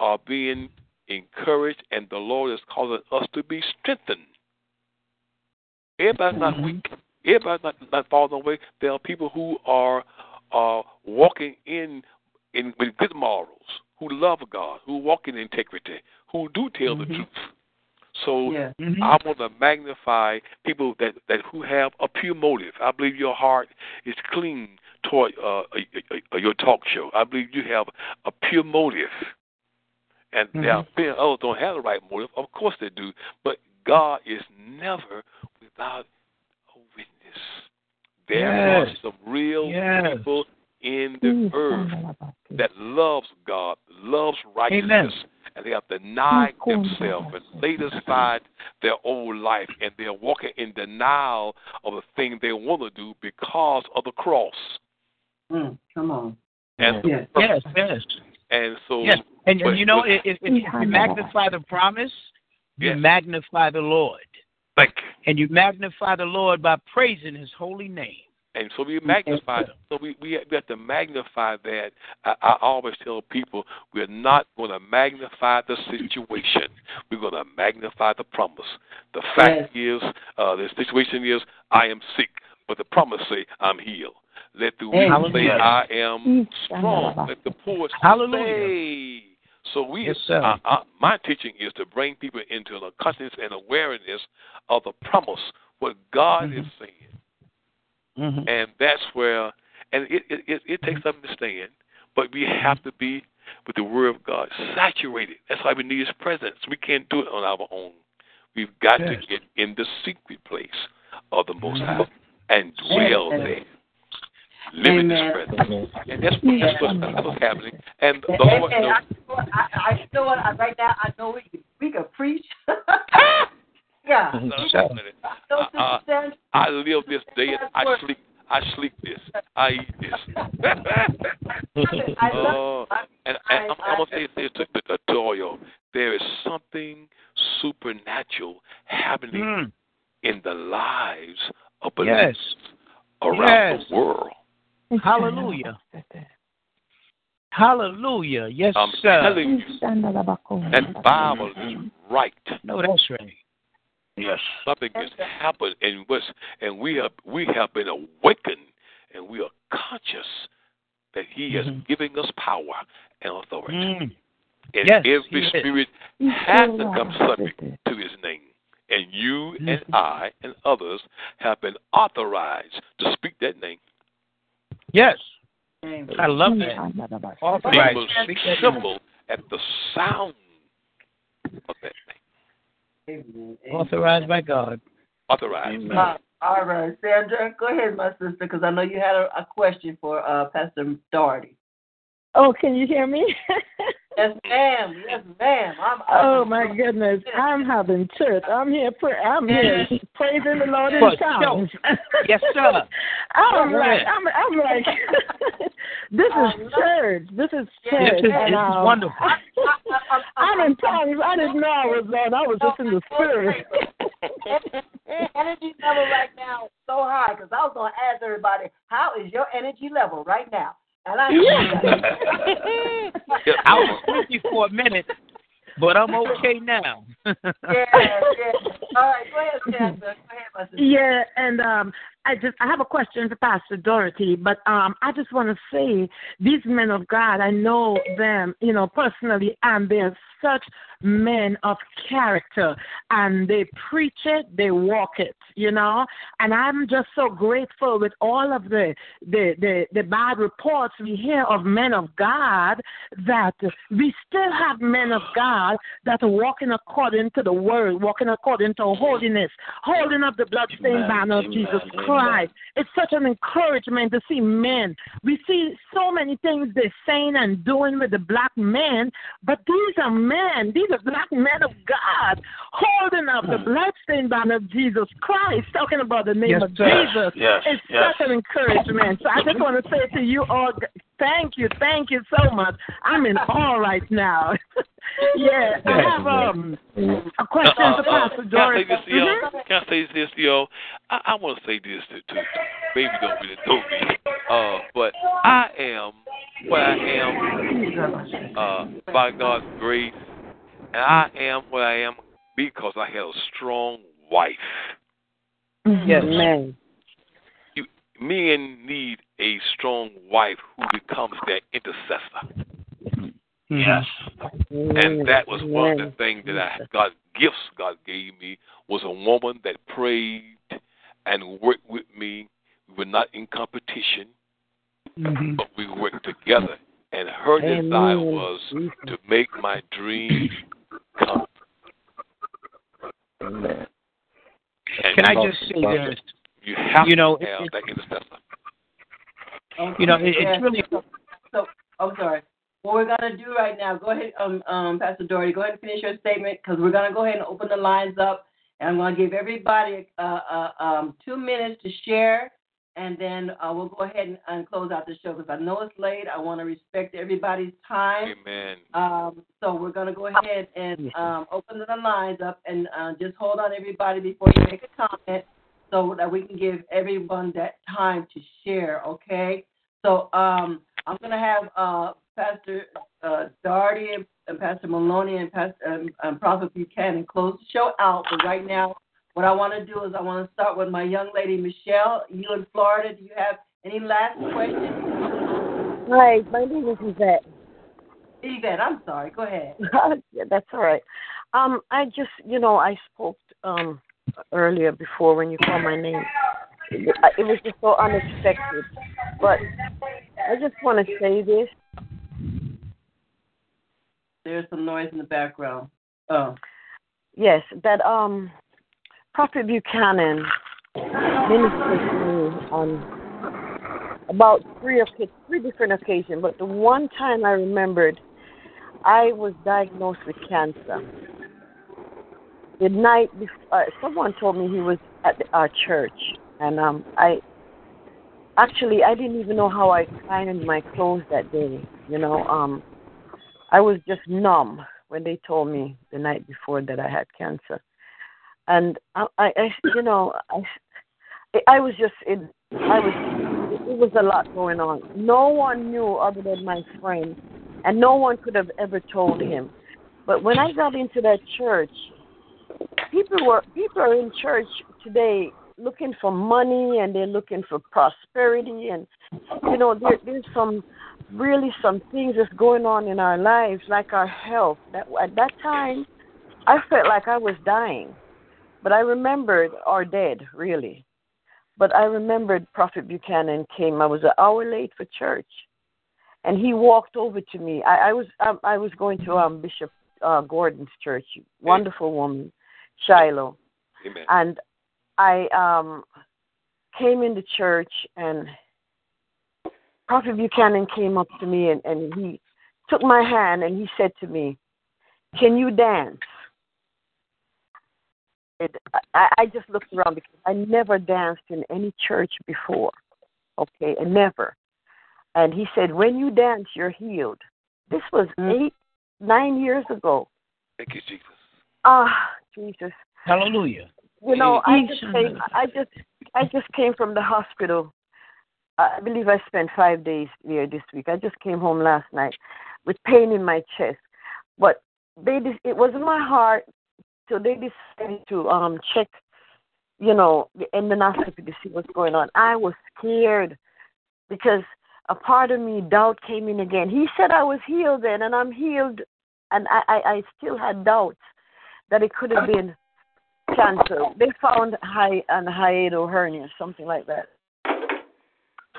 are being encouraged, and the Lord is causing us to be strengthened. Everybody's not weak. Everybody's not, not falling away. There are people who are are walking in in with good morals, who love God, who walk in integrity, who do tell the mm-hmm. truth. So Yeah. Mm-hmm. I want to magnify people that, that who have a pure motive. I believe your heart is clean toward uh, your talk show. I believe you have a pure motive. And plenty of others don't have the right motive. Of course they do. But God is never without a witness. There Yes. are some real Yes. people in the earth that loves God, loves righteousness, and they have denied themselves and laid aside their old life, and they're walking in denial of the thing they want to do because of the cross. Mm, come on. And Yes. Yes, yes. and so Yes. And, but- and you know, but- if, if if you magnify the promise, you Yes. magnify the Lord. Thank you. And you magnify the Lord by praising his holy name. And so we magnify. So we we we have to magnify that. I, I always tell people we're not going to magnify the situation. We're going to magnify the promise. The fact is, uh, the situation is, I am sick, but the promise say I'm healed. Let the weak say I am strong. Let the poor Hallelujah. say. So we, Yes, sir. uh, uh, my teaching is to bring people into a consciousness and awareness of the promise, what God is saying Mm-hmm. and that's where and it it, it, it takes understand but we have to be with the word of god saturated that's why we need his presence we can't do it on our own we've got to get in the secret place of the most high and dwell Amen. there live in his Amen. presence and that's what that's what, that's what's happening and the lord and knows I, I, I you know what? Right now, I know we can, we can preach. yeah. No, wait. No, Uh, uh, I live this day and I sleep I sleep this. I eat this. I love oh, and, and I'm, I'm gonna say this to, to, to Toyo. There is something supernatural happening Mm. in the lives of Yes. believers around Yes. the world. Hallelujah. Hallelujah. Yes, I'm sir. telling you, that Bible is right. No, that's right. Yes. Something has happened, and what's and we have we have been awakened, and we are conscious that He is Mhm. giving us power and authority. Mm. And Yes, every he is. spirit has to come subject to his name. And you and Mhm. I and others have been authorized to speak that name. Yes. I love that. They Authorized will to speak that at the sound of that name. Amen. Authorized by God. Authorized. Uh, all right, Sandra, go ahead, my sister, because I know you had a, a question for uh, Pastor Daugherty. Oh, can you hear me? Yes, ma'am. Yes, ma'am. I'm, oh my goodness, I'm having church. I'm here. Pra- I'm here praising the Lord in For tongues. Yes, sir. I'm Go like. I'm, I'm like, this is church. This is church. This is- this is um, wonderful. I'm in tongues. I didn't know I was on. I was just in the spirit. energy level right now so high because I was going to ask everybody, how is your energy level right now? And I I was with you for a minute, but I'm okay now. yeah, yeah. All right, go ahead, Sandra. Go ahead, my sister. Yeah, and um, I just I have a question for Pastor Dorothy, but um, I just want to say these men of God, I know them, you know, personally, and they're such men of character, and they preach it, they walk it, you know, and I'm just so grateful with all of the the the, the bad reports we hear of men of God that we still have men of God that are walking according to the word, walking according to holiness, holding up the bloodstained banner of Jesus Christ. It's such an encouragement to see men. We see so many things they're saying and doing with the black men, but these are men, these are black men of God holding up the bloodstained banner of Jesus Christ, talking about the name Yes, of sir. Jesus. Yes, it's yes. such an encouragement. So I just want to say to you all, thank you, thank you so much. I'm in awe right now. yeah, I have um a question Uh, for uh, Pastor Can I say this, yo? Mhm. Can I say this, yo? I, I want to say this to, to, to baby don't really know me, uh, but I am what I am uh, by God's grace, and I am what I am because I had a strong wife. Yes. Amen. You, men need a strong wife who becomes their intercessor. Yes. And that was one of the things that I God gifts God gave me was a woman that prayed and worked with me. We were not in competition, Mhm. but we worked together. And her desire was to make my dream come. Amen. And Can I just say this? You have You know, to have it- that intercessor. You know, it, it's really So, I'm sorry. What we're gonna do right now? Go ahead, um, um, Pastor Daugherty. Go ahead and finish your statement because we're gonna go ahead and open the lines up, and I'm gonna give everybody uh, uh, um, two minutes to share, and then uh, we'll go ahead and, and close out the show because I know it's late. I want to respect everybody's time. Amen. Um, so we're gonna go ahead and um, open the lines up, and uh, just hold on, everybody, before you make a comment, so that we can give everyone that time to share. Okay. So um, I'm gonna have uh, Pastor uh, Darty and, and Pastor Maloney and Pastor um, um, Prophet Buchanan close the show out. But right now, what I want to do is I want to start with my young lady Michelle. You in Florida? Do you have any last questions? Hi, my name is Yvette. Yvette, I'm sorry. Go ahead. yeah, that's all right. Um, I just, you know, I spoke um earlier before when you called my name. It, it was just so unexpected, but I just want to say this. There's some noise in the background. Oh. Yes, that um, Prophet Buchanan ministered to me on about three occa- three different occasions, but the one time I remembered, I was diagnosed with cancer. The night before, uh, someone told me he was at the, our church, and um, I actually I didn't even know how I ironed my clothes that day. You know, um, I was just numb when they told me the night before that I had cancer, and I, I, you know, I, I was just in, I was, it was a lot going on. No one knew other than my friend, and no one could have ever told him. But when I got into that church, people were people are in church today looking for money and they're looking for prosperity and you know there there's some really some things that's going on in our lives like our health that at that time i felt like i was dying but i remembered or dead really. But i remembered prophet buchanan came. I was an hour late for church. And he walked over to me. I, I was I, I was going to um bishop uh gordon's church. Wonderful woman shiloh. Amen. and I um came into church and Prophet Buchanan came up to me and, and he took my hand and he said to me, Can you dance? It, I, I just looked around because I never danced in any church before. Okay, and never. And he said, When you dance, you're healed. This was eight, nine years ago. Thank you, Jesus. Ah, Jesus Hallelujah. you know i just came i just i just came from the hospital i believe i spent five days there this week i just came home last night with pain in my chest but they it was in my heart so they decided to um check, you know, the endoscopy to see what's going on. I was scared because a part of me doubt came in again. He said I was healed then, and I'm healed, and I I, I still had doubts that it could have been cancer. They found high an hiatal hernia, something like that.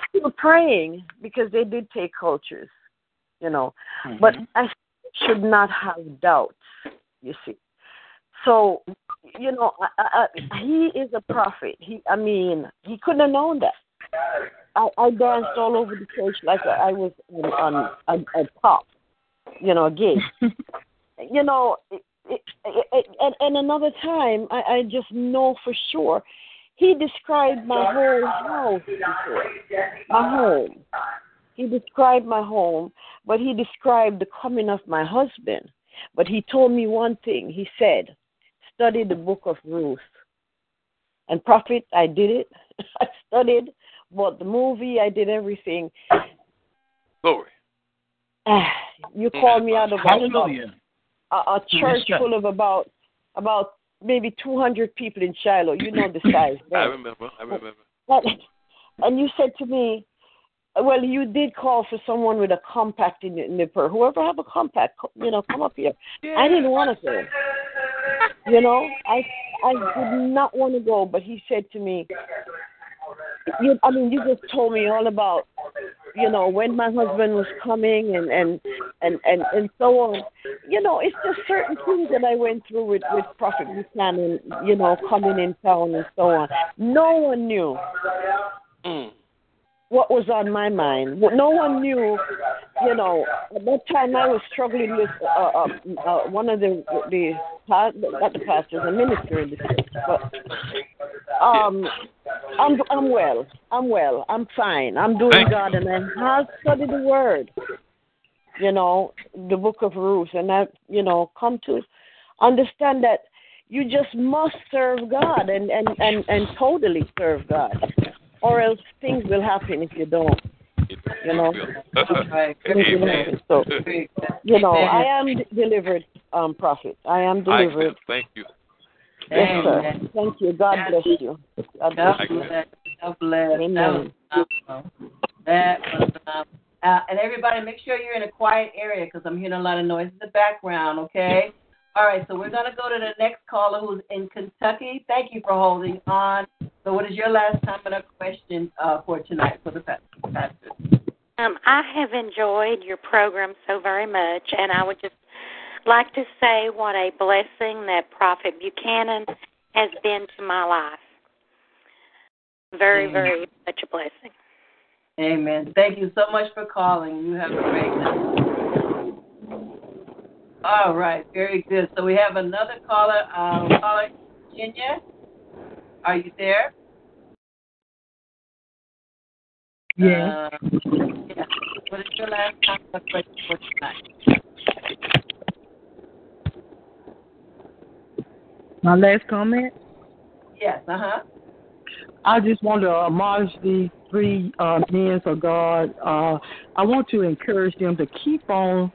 Still praying because they did take cultures, you know, but I should not have doubts. You see, so you know, I, I, he is a prophet. He, I mean, he couldn't have known that. I, I danced all over the church like I was on, on a, a pop, you know, a gig. you know, it, it, it, and, and another time, I, I just know for sure. He described my whole house before, my home. He described my home, but he described the coming of my husband. But he told me one thing. He said, study the book of Ruth. And prophet, I did it. I studied, bought the movie, I did everything. Glory. Ah, you mm. called me out of a, Hallelujah. a, a church full of about about maybe 200 people in Shiloh. You know the size. I remember. I remember. And, and you said to me, well, you did call for someone with a compact in the nipper. Whoever have a compact, you know, come up here. I didn't want to go. You know, I I did not want to go, but he said to me, you, I mean, you just told me all about, you know, when my husband was coming and and and and and so on. You know, it's just certain things that I went through with with Prophet Buchanan, you know, coming in town and so on. No one knew mm. What was on my mind. No one knew, you know. At that time, I was struggling with uh, uh, uh, one of the the not the pastors, a minister in the church. But um, I'm I'm well. I'm well. I'm fine. I'm doing Thank you. God, and I have studied the Word. You know, the Book of Ruth, and I, you know, come to understand that you just must serve God and and and and totally serve God, or else things will happen if you don't. You know. Right. So, you know, I am delivered, um, prophet. I am I delivered. Thank you. Yes, sir. Thank you. God bless you. God bless God you. bless. God bless. That was Amen. That was phenomenal. Uh, and everybody, make sure you're in a quiet area because I'm hearing a lot of noise in the background. Okay. All right. So we're gonna go to the next caller who's in Kentucky. Thank you for holding on. So, what is your last comment or question uh, for tonight for the pastor? Um, I have enjoyed your program so very much, and I would just like to say what a blessing that Prophet Buchanan has been to my life. Very, Amen. very much a blessing. Amen. Thank you so much for calling. You have a great night. All right, very good. So we have another caller, um, caller Virginia. Are you there? Yeah. Uh, yeah. What is your last question for tonight? My last comment. Yes. Uh huh. I just want to admonish these three uh, men of God. Uh, I want to encourage them to keep on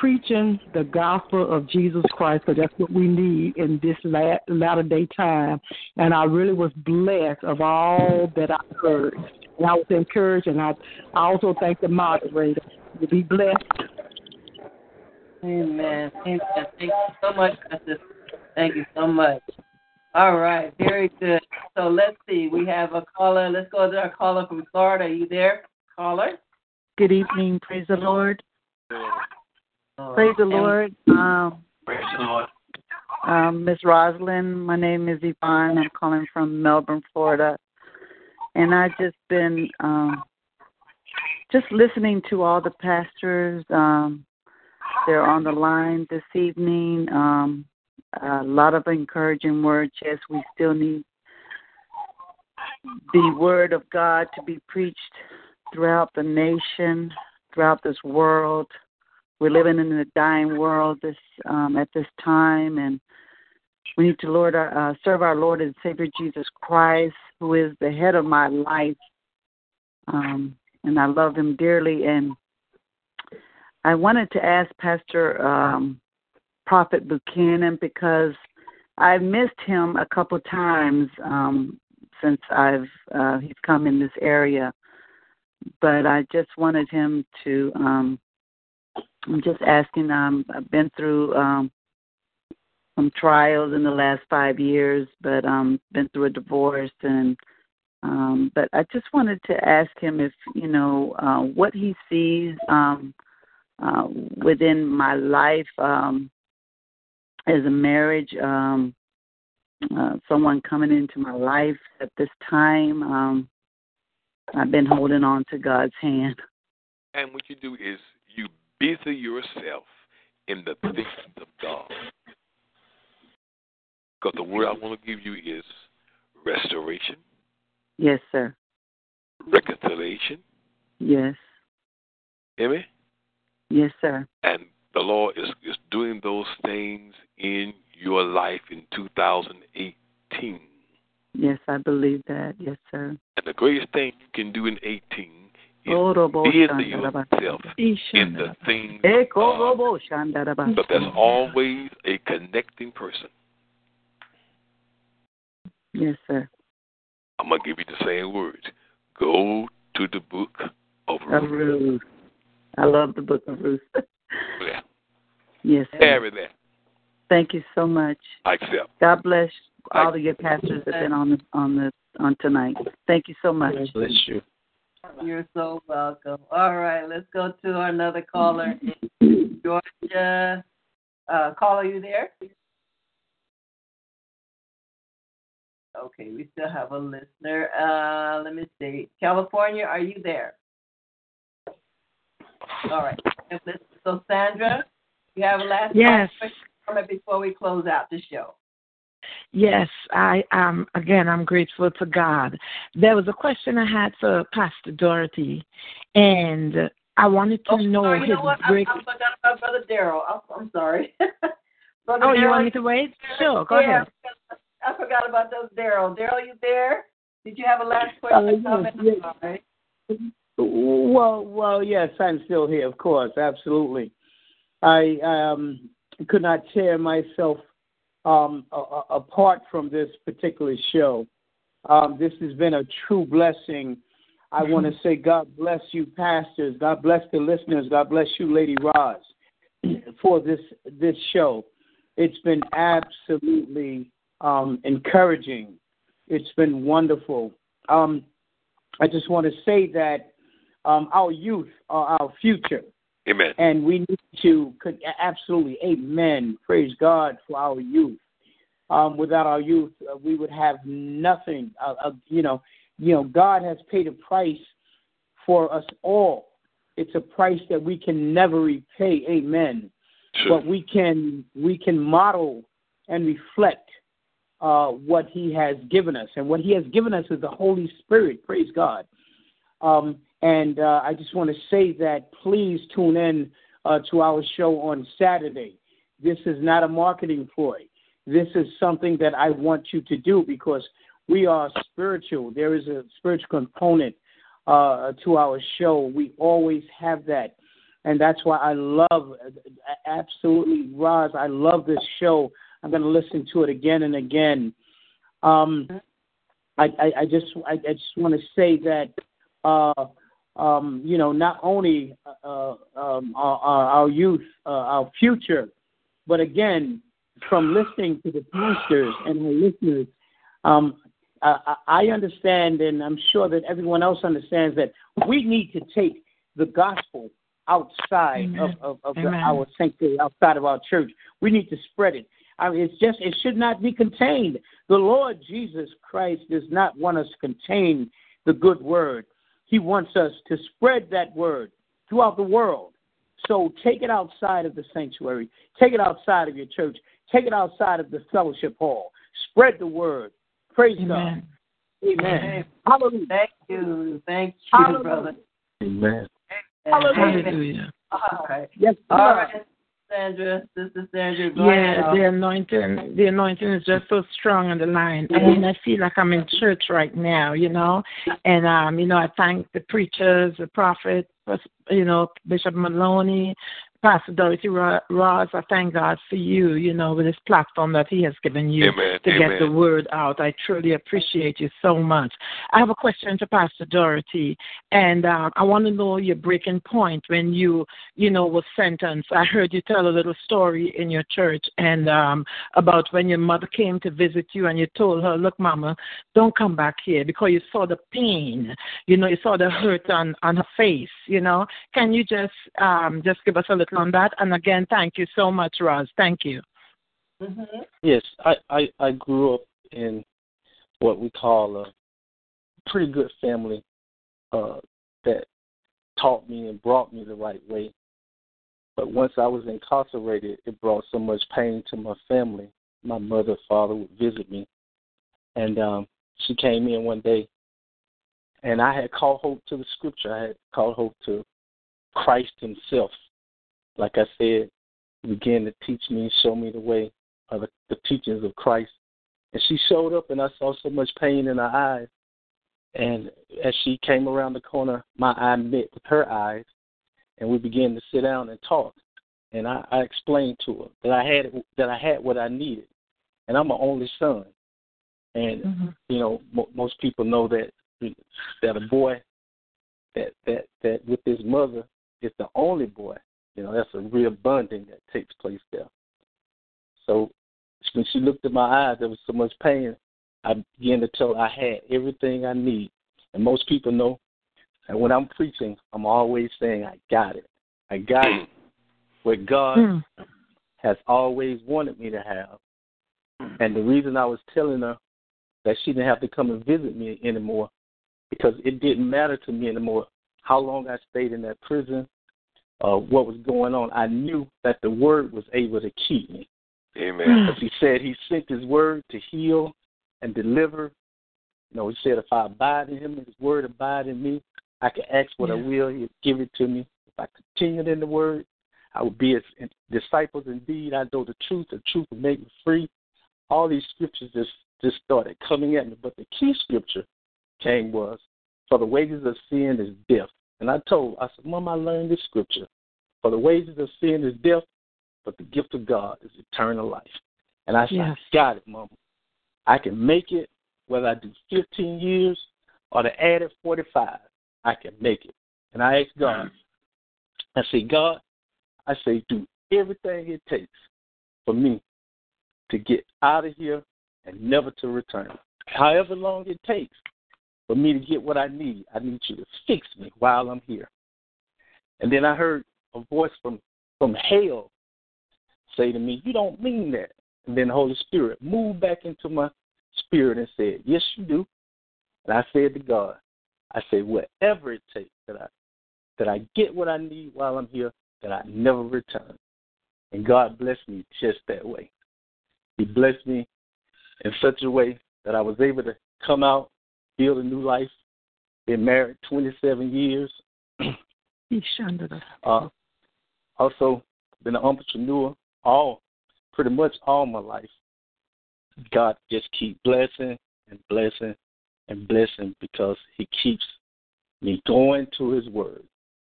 preaching the gospel of Jesus Christ because that's what we need in this la- latter day time. And I really was blessed of all that I heard. And I was encouraged, and I, I also thank the moderator. You be blessed. Amen. Amen. Thank you so much, Justice. Thank you so much. All right, very good. So let's see. We have a caller. Let's go to our caller from Florida. Are you there, caller? Good evening. Praise the Lord. Praise the Lord. Um, Praise the Lord. um, Miss Rosalind, my name is Yvonne. I'm calling from Melbourne, Florida. And I've just been um, just listening to all the pastors. Um, they're on the line this evening. Um, a lot of encouraging words. Yes, we still need the word of God to be preached throughout the nation, throughout this world. We're living in a dying world this um, at this time, and we need to Lord our, uh, serve our Lord and Savior Jesus Christ, who is the head of my life, um, and I love Him dearly. And I wanted to ask Pastor um, Prophet Buchanan because I've missed him a couple times um, since I've uh, he's come in this area, but I just wanted him to. Um, I'm just asking. Um, I've been through um, some trials in the last five years, but um, been through a divorce and. Um, but I just wanted to ask him if you know uh, what he sees um, uh, within my life. Um, as a marriage, um, uh, someone coming into my life at this time. Um, I've been holding on to God's hand. And what you do is busy yourself in the things of God. Because the word I want to give you is restoration, Yes, sir. reconciliation. Yes. Me? Yes, sir. And the Lord is, is doing those things in your life in 2018. Yes, I believe that. Yes, sir. And the greatest thing you can do in 18 is Orobo busy shandaraba. yourself in the things Ekorobo shandaraba. But there's always a connecting person. Yes, sir. I'm going to give you the same words. Go to the book of Of Ruth. Ruth. I love the book of Ruth. Yeah. yes. sir. Carry that. Thank you so much. I accept. God bless all of your pastors that have been on the on the on tonight. Thank you so much. Bless you. You're so welcome. All right, let's go to another caller in Georgia. Uh, caller, you there? Okay, we still have a listener. Uh, let me see. California, are you there? All right. So, Sandra, you have a last Yes. comment before we close out the show. Yes, I am. again I'm grateful to God. There was a question I had for Pastor Daugherty and I wanted to know Oh, you know what? I, I forgot about Brother Daryl. I'm, I'm sorry. Brother Oh, you Daryl, want me to wait? Sure, go yeah, ahead. I forgot about those Daryl. Daryl, you there? Did you have a last question? Uh, comment? yes, I'm. Well, well, yes, I'm still here, of course, absolutely. I um, could not tear myself um, apart from this particular show. Um, this has been a true blessing. I want to say, God bless you, pastors. God bless the listeners. God bless you, Lady Roz, for this this show. It's been absolutely um, encouraging. It's been wonderful. Um, I just want to say that um, our youth are our future. Amen. And we need to could- absolutely, amen. Praise God for our youth. Um, without our youth, uh, we would have nothing. Uh, uh, you know, you know, God has paid a price for us all. It's a price that we can never repay. Amen. Sure. But we can we can model and reflect uh, what He has given us, and what He has given us is the Holy Spirit. Praise God. Um, and uh, I just want to say that please tune in uh, to our show on Saturday. This is not a marketing ploy. This is something that I want you to do because we are spiritual. There is a spiritual component uh, to our show. We always have that. And that's why I love, absolutely, Roz, I love this show. I'm going to listen to it again and again. Um, I, I, I just I, I just want to say that uh, um, you know not only uh, um, our, our youth, uh, our future, but again from listening to the pastors and our listeners, um, I, I understand, and I'm sure that everyone else understands that we need to take the gospel outside of, of, of the, our sanctuary, outside of our church. We need to spread it. I mean, it's just it should not be contained. The Lord Jesus Christ does not want us to contain the good word. He wants us to spread that word throughout the world. So take it outside of the sanctuary. Take it outside of your church. Take it outside of the fellowship hall. Spread the word. Praise God. Amen. Amen. Hallelujah. Thank you. Thank you, Hallelujah. brother. Amen. Hallelujah. All right. Yes, All sir. right, Sandra. Sister Sandra, go Yeah, ahead. the anointing, the anointing is just so strong on the line. I mean, I feel like I'm in church right now, you know, and um, you know, I thank the preachers, the prophet, you know, Bishop Maloney, Pastor Daugherty Ro- Ross, I thank God for you, you know, with this platform that He has given you Amen. to Amen. get the word out. I truly appreciate you so much. I have a question to Pastor Daugherty, and uh, I want to know your breaking point when you, you know, was sentenced. I heard you tell a little story in your church and um, about when your mother came to visit you, and you told her, "Look, Mama, don't come back here," because you saw the pain, you know, you saw the hurt on on her face. You know, can you just um, just give us a little on that? And again, thank you so much, Roz. Thank you. Mm-hmm. Yes, I, I, I grew up in what we call a pretty good family uh, that taught me and brought me the right way. But once I was incarcerated, it brought so much pain to my family. My mother, father would visit me, and um, she came in one day, and I had called hope to the scripture. I had called hope to Christ Himself. Like I said, began to teach me and show me the way of the, the teachings of Christ. And she showed up, and I saw so much pain in her eyes. And as she came around the corner, my eye met with her eyes, and we began to sit down and talk. And I, I explained to her that I had that I had what I needed, and I'm an only son. And Mm-hmm. you know, mo most people know that that a boy that that that with his mother is the only boy. You know, that's a real bonding that takes place there. So when she looked at my eyes, there was so much pain. I began to tell her I had everything I need. And most people know that when I'm preaching, I'm always saying I got it. I got it. What God Mm. has always wanted me to have. And the reason I was telling her that she didn't have to come and visit me anymore because it didn't matter to me anymore how long I stayed in that prison, uh, what was going on. I knew that the word was able to keep me. Amen. Because he said he sent his word to heal and deliver. You know, he said if I abide in him and his word abide in me, I can ask what I will, he'll give it to me. If I continued in the word, I would be his disciples indeed. I know the truth, the truth will make me free. All these scriptures just, just started coming at me. But the key scripture came was, For the wages of sin is death. And I told, I said, Mom, I learned this scripture. For the wages of sin is death, but the gift of God is eternal life. And I said, Yes. I got it, Mama. I can make it whether I do 15 years or the added 45. I can make it. And I asked God, I say, God, I say, do everything it takes for me to get out of here and never to return. However long it takes for me to get what I need, I need you to fix me while I'm here. And then I heard a voice from, from hell say to me, You don't mean that. And then the Holy Spirit moved back into my spirit and said, Yes, you do. And I said to God, I said, whatever it takes that I that I get what I need while I'm here, that I never return. And God blessed me just that way. He blessed me in such a way that I was able to come out, build a new life, been married 27 years. He shunted us. Uh, also been an entrepreneur all pretty much all my life. God just keep blessing and blessing and blessing because he keeps me going to his word.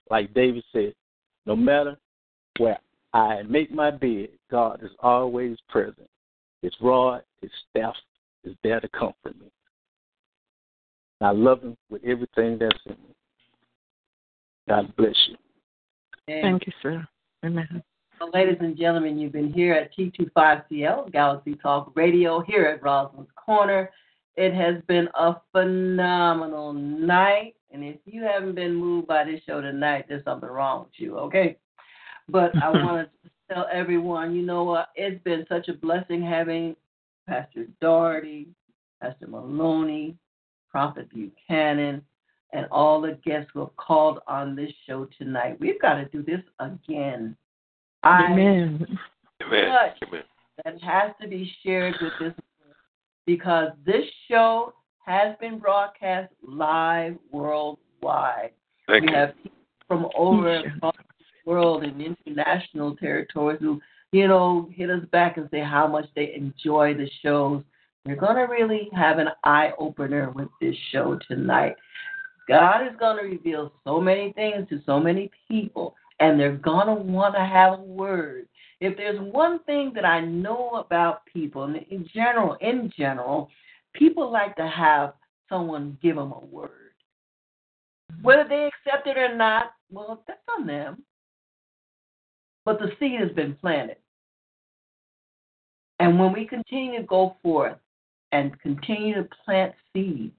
Like David said, no matter where I make my bed, God is always present. His rod, his staff is there to comfort me. I love him with everything that's in me. God bless you. Thank you, sir. Amen. So, ladies and gentlemen, you've been here at T25CL, Galaxy Talk Radio, here at Rosalind's Corner. It has been a phenomenal night. And if you haven't been moved by this show tonight, there's something wrong with you, okay? But I want to tell everyone, you know what? It's been such a blessing having Pastor Daugherty, Pastor Maloney, Prophet Buchanan, and all the guests who have called on this show tonight. We've got to do this again. Amen. Amen. Amen. that has to be shared with this because this show has been broadcast live worldwide. Thank we you. have people from over the world and international territories who, you know, hit us back and say how much they enjoy the shows. We're going to really have an eye opener with this show tonight. God is going to reveal so many things to so many people. and they're going to want to have a word. If there's one thing that I know about people, in general, in general, people like to have someone give them a word. Whether they accept it or not, well, that's on them. But the seed has been planted. And when we continue to go forth and continue to plant seeds,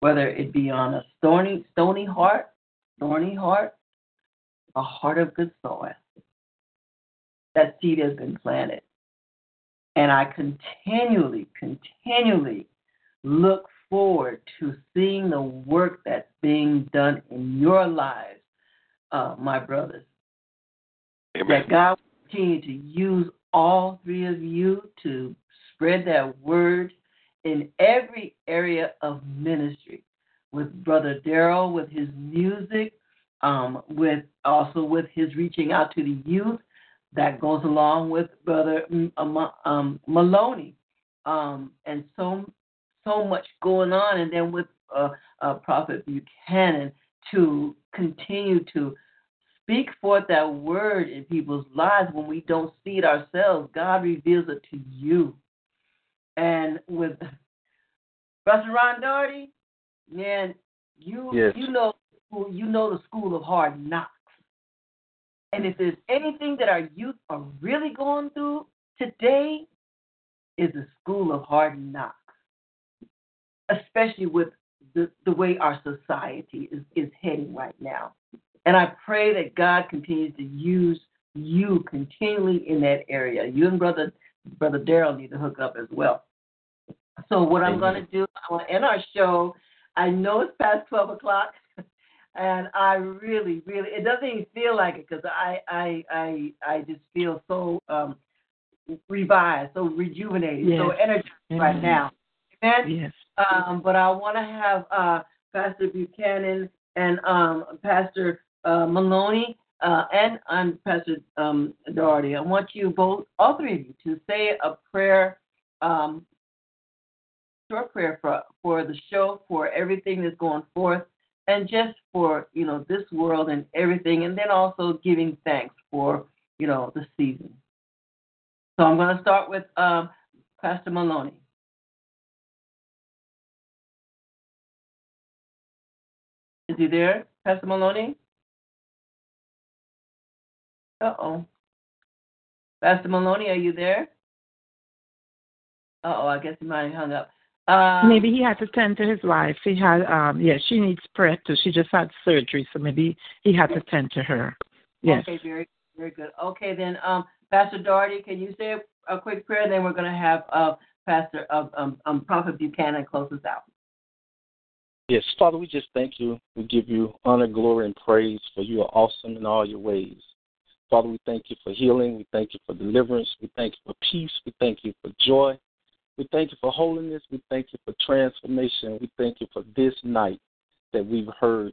whether it be on a stony, stony heart, thorny heart, a heart of good soil, that seed has been planted. And I continually, continually look forward to seeing the work that's being done in your lives, uh, my brothers. Amen. That God will continue to use all three of you to spread that word in every area of ministry. With Brother Daryl, with his music, um, with also with his reaching out to the youth, that goes along with Brother um, um, Maloney, um, and so so much going on, and then with uh, uh, Prophet Buchanan to continue to speak forth that word in people's lives when we don't see it ourselves. God reveals it to you. And with Ron Daugherty, man, you Yes. you know you know the school of hard knocks. And if there's anything that our youth are really going through today, is the school of hard knocks, especially with the, the way our society is, is heading right now. And I pray that God continues to use you continually in that area. You and brother brother Daryl need to hook up as well. So what I'm going to do, I want to end our show. I know it's past twelve o'clock, and I really, really, it doesn't even feel like it because I, I, I, I just feel so um, revived, so rejuvenated, so Yes. energized right now. Amen. Yes. Um, but I want to have uh, Pastor Buchanan and um, Pastor uh, Maloney uh, and, and Pastor um, Daugherty. I want you both, all three of you, to say a prayer, um, short prayer for for the show, for everything that's going forth, and just for you know this world and everything, and then also giving thanks for you know the season. So I'm going to start with um, Pastor Maloney. Is he there, Pastor Maloney? Uh oh. Pastor Maloney, are you there? Uh oh, I guess he might have hung up. Um, maybe he had to tend to his wife. He had, um, yeah, she needs prayer too. She just had surgery, so maybe he had to tend to her. Yes. Okay, very, very good. Okay, then, um, Pastor Daugherty, can you say a, a quick prayer? Then we're going to have uh, Pastor uh, um, um, Prophet Buchanan close us out. Yes, Father, we just thank you. We give you honor, glory, and praise for you are awesome in all your ways. Father, we thank you for healing. We thank you for deliverance. We thank you for peace. We thank you for joy. We thank you for holiness. We thank you for transformation. We thank you for this night that we've heard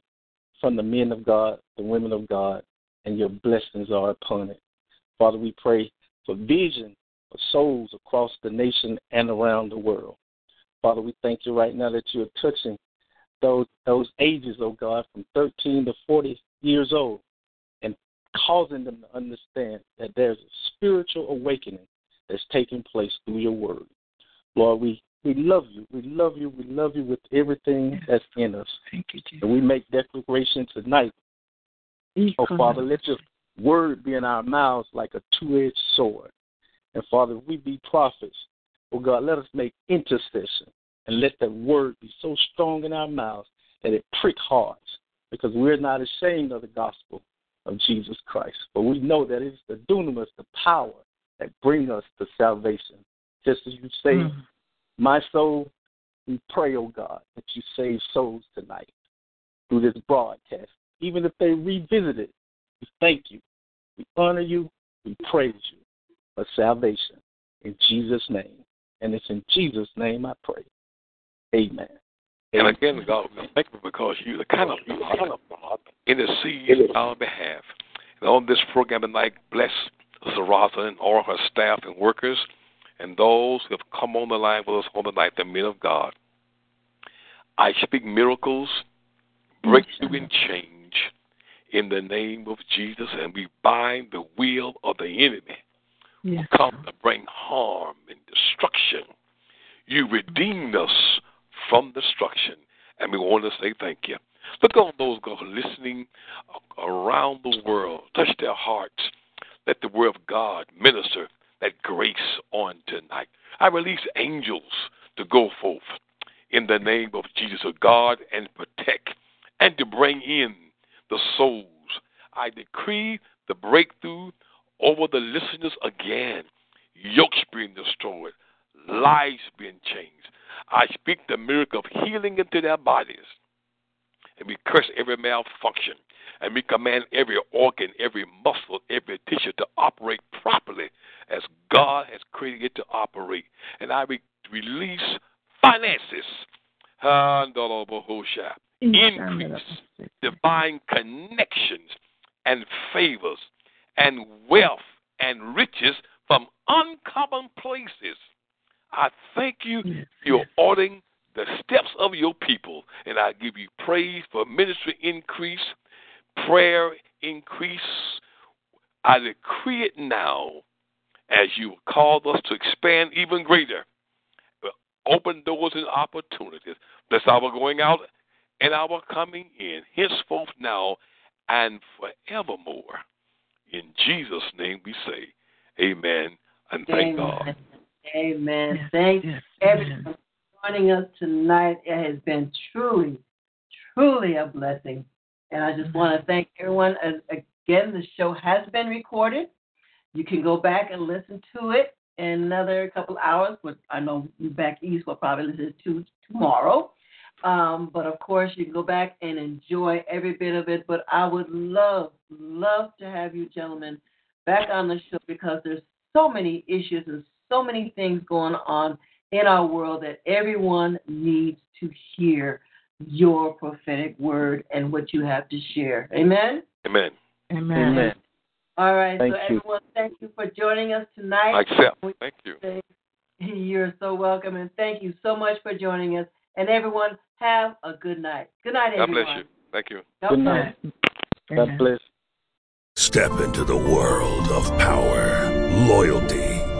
from the men of God, the women of God, and your blessings are upon it. Father, we pray for vision for souls across the nation and around the world. Father, we thank you right now that you're touching those those ages, oh God, from 13 to 40 years old, and causing them to understand that there's a spiritual awakening that's taking place through your word. Lord, we, we love you. We love you. We love you with everything that's in us. Thank you, Jesus. And we make declaration tonight. Oh, Father, let your word be in our mouths like a two edged sword. And Father, if we be prophets, oh God, let us make intercession and let that word be so strong in our mouths that it prick hearts because we're not ashamed of the gospel of Jesus Christ. But we know that it's the dunamis, the power that bring us to salvation. Just as you say, Mm. my soul, we pray, oh God, that you save souls tonight through this broadcast. Even if they revisit it, we thank you. We honor you. We praise you for salvation in Jesus' name. And it's in Jesus' name I pray. Amen. And again, God, we thank you because you're the kind of you kind of intercede on our behalf. And on this program tonight, bless Zarata and all her staff and workers, and those who have come on the line with us on the night, the men of God. I speak miracles, breakthrough, mm. and change in the name of Jesus, and we bind the will of the enemy Yes. who come to bring harm and destruction. You redeemed us from destruction, and we want to say thank you. Look on those who are listening around the world. Touch their hearts. Let the word of God minister that grace on tonight. I release angels to go forth in the name of Jesus to guard and protect and to bring in the souls. I decree the breakthrough over the listeners again. Yokes being destroyed, lives being changed. I speak the miracle of healing into their bodies. And we curse every malfunction. And we command every organ, every muscle, every tissue to operate properly as God has created it to operate. And I re- release finances. Increase, divine connections and favors and wealth and riches from uncommon places. I thank you for your ordering the steps of your people, and I give you praise for ministry increase, prayer increase. I decree it now as you called us to expand even greater. Open doors and opportunities. Bless our going out and our coming in, henceforth now and forevermore. In Jesus' name we say, Amen and thank God. Amen. Amen. Thank everyone for joining us tonight. It has been truly, truly a blessing. And I just want to thank everyone. Again, the show has been recorded. You can go back and listen to it in another couple hours. But I know you back east will probably listen to tomorrow. Um, but of course, you can go back and enjoy every bit of it. But I would love, love to have you gentlemen back on the show because there's so many issues and so many things going on in our world that everyone needs to hear your prophetic word and what you have to share. Amen. Amen. Amen. Amen. All right. Thank so you. everyone, thank you for joining us tonight. I accept. Thank you. You're so welcome, and thank you so much for joining us. And everyone, have a good night. Good night, God everyone. bless you. Thank you. God bless. God bless. Step into the world of power, loyalty,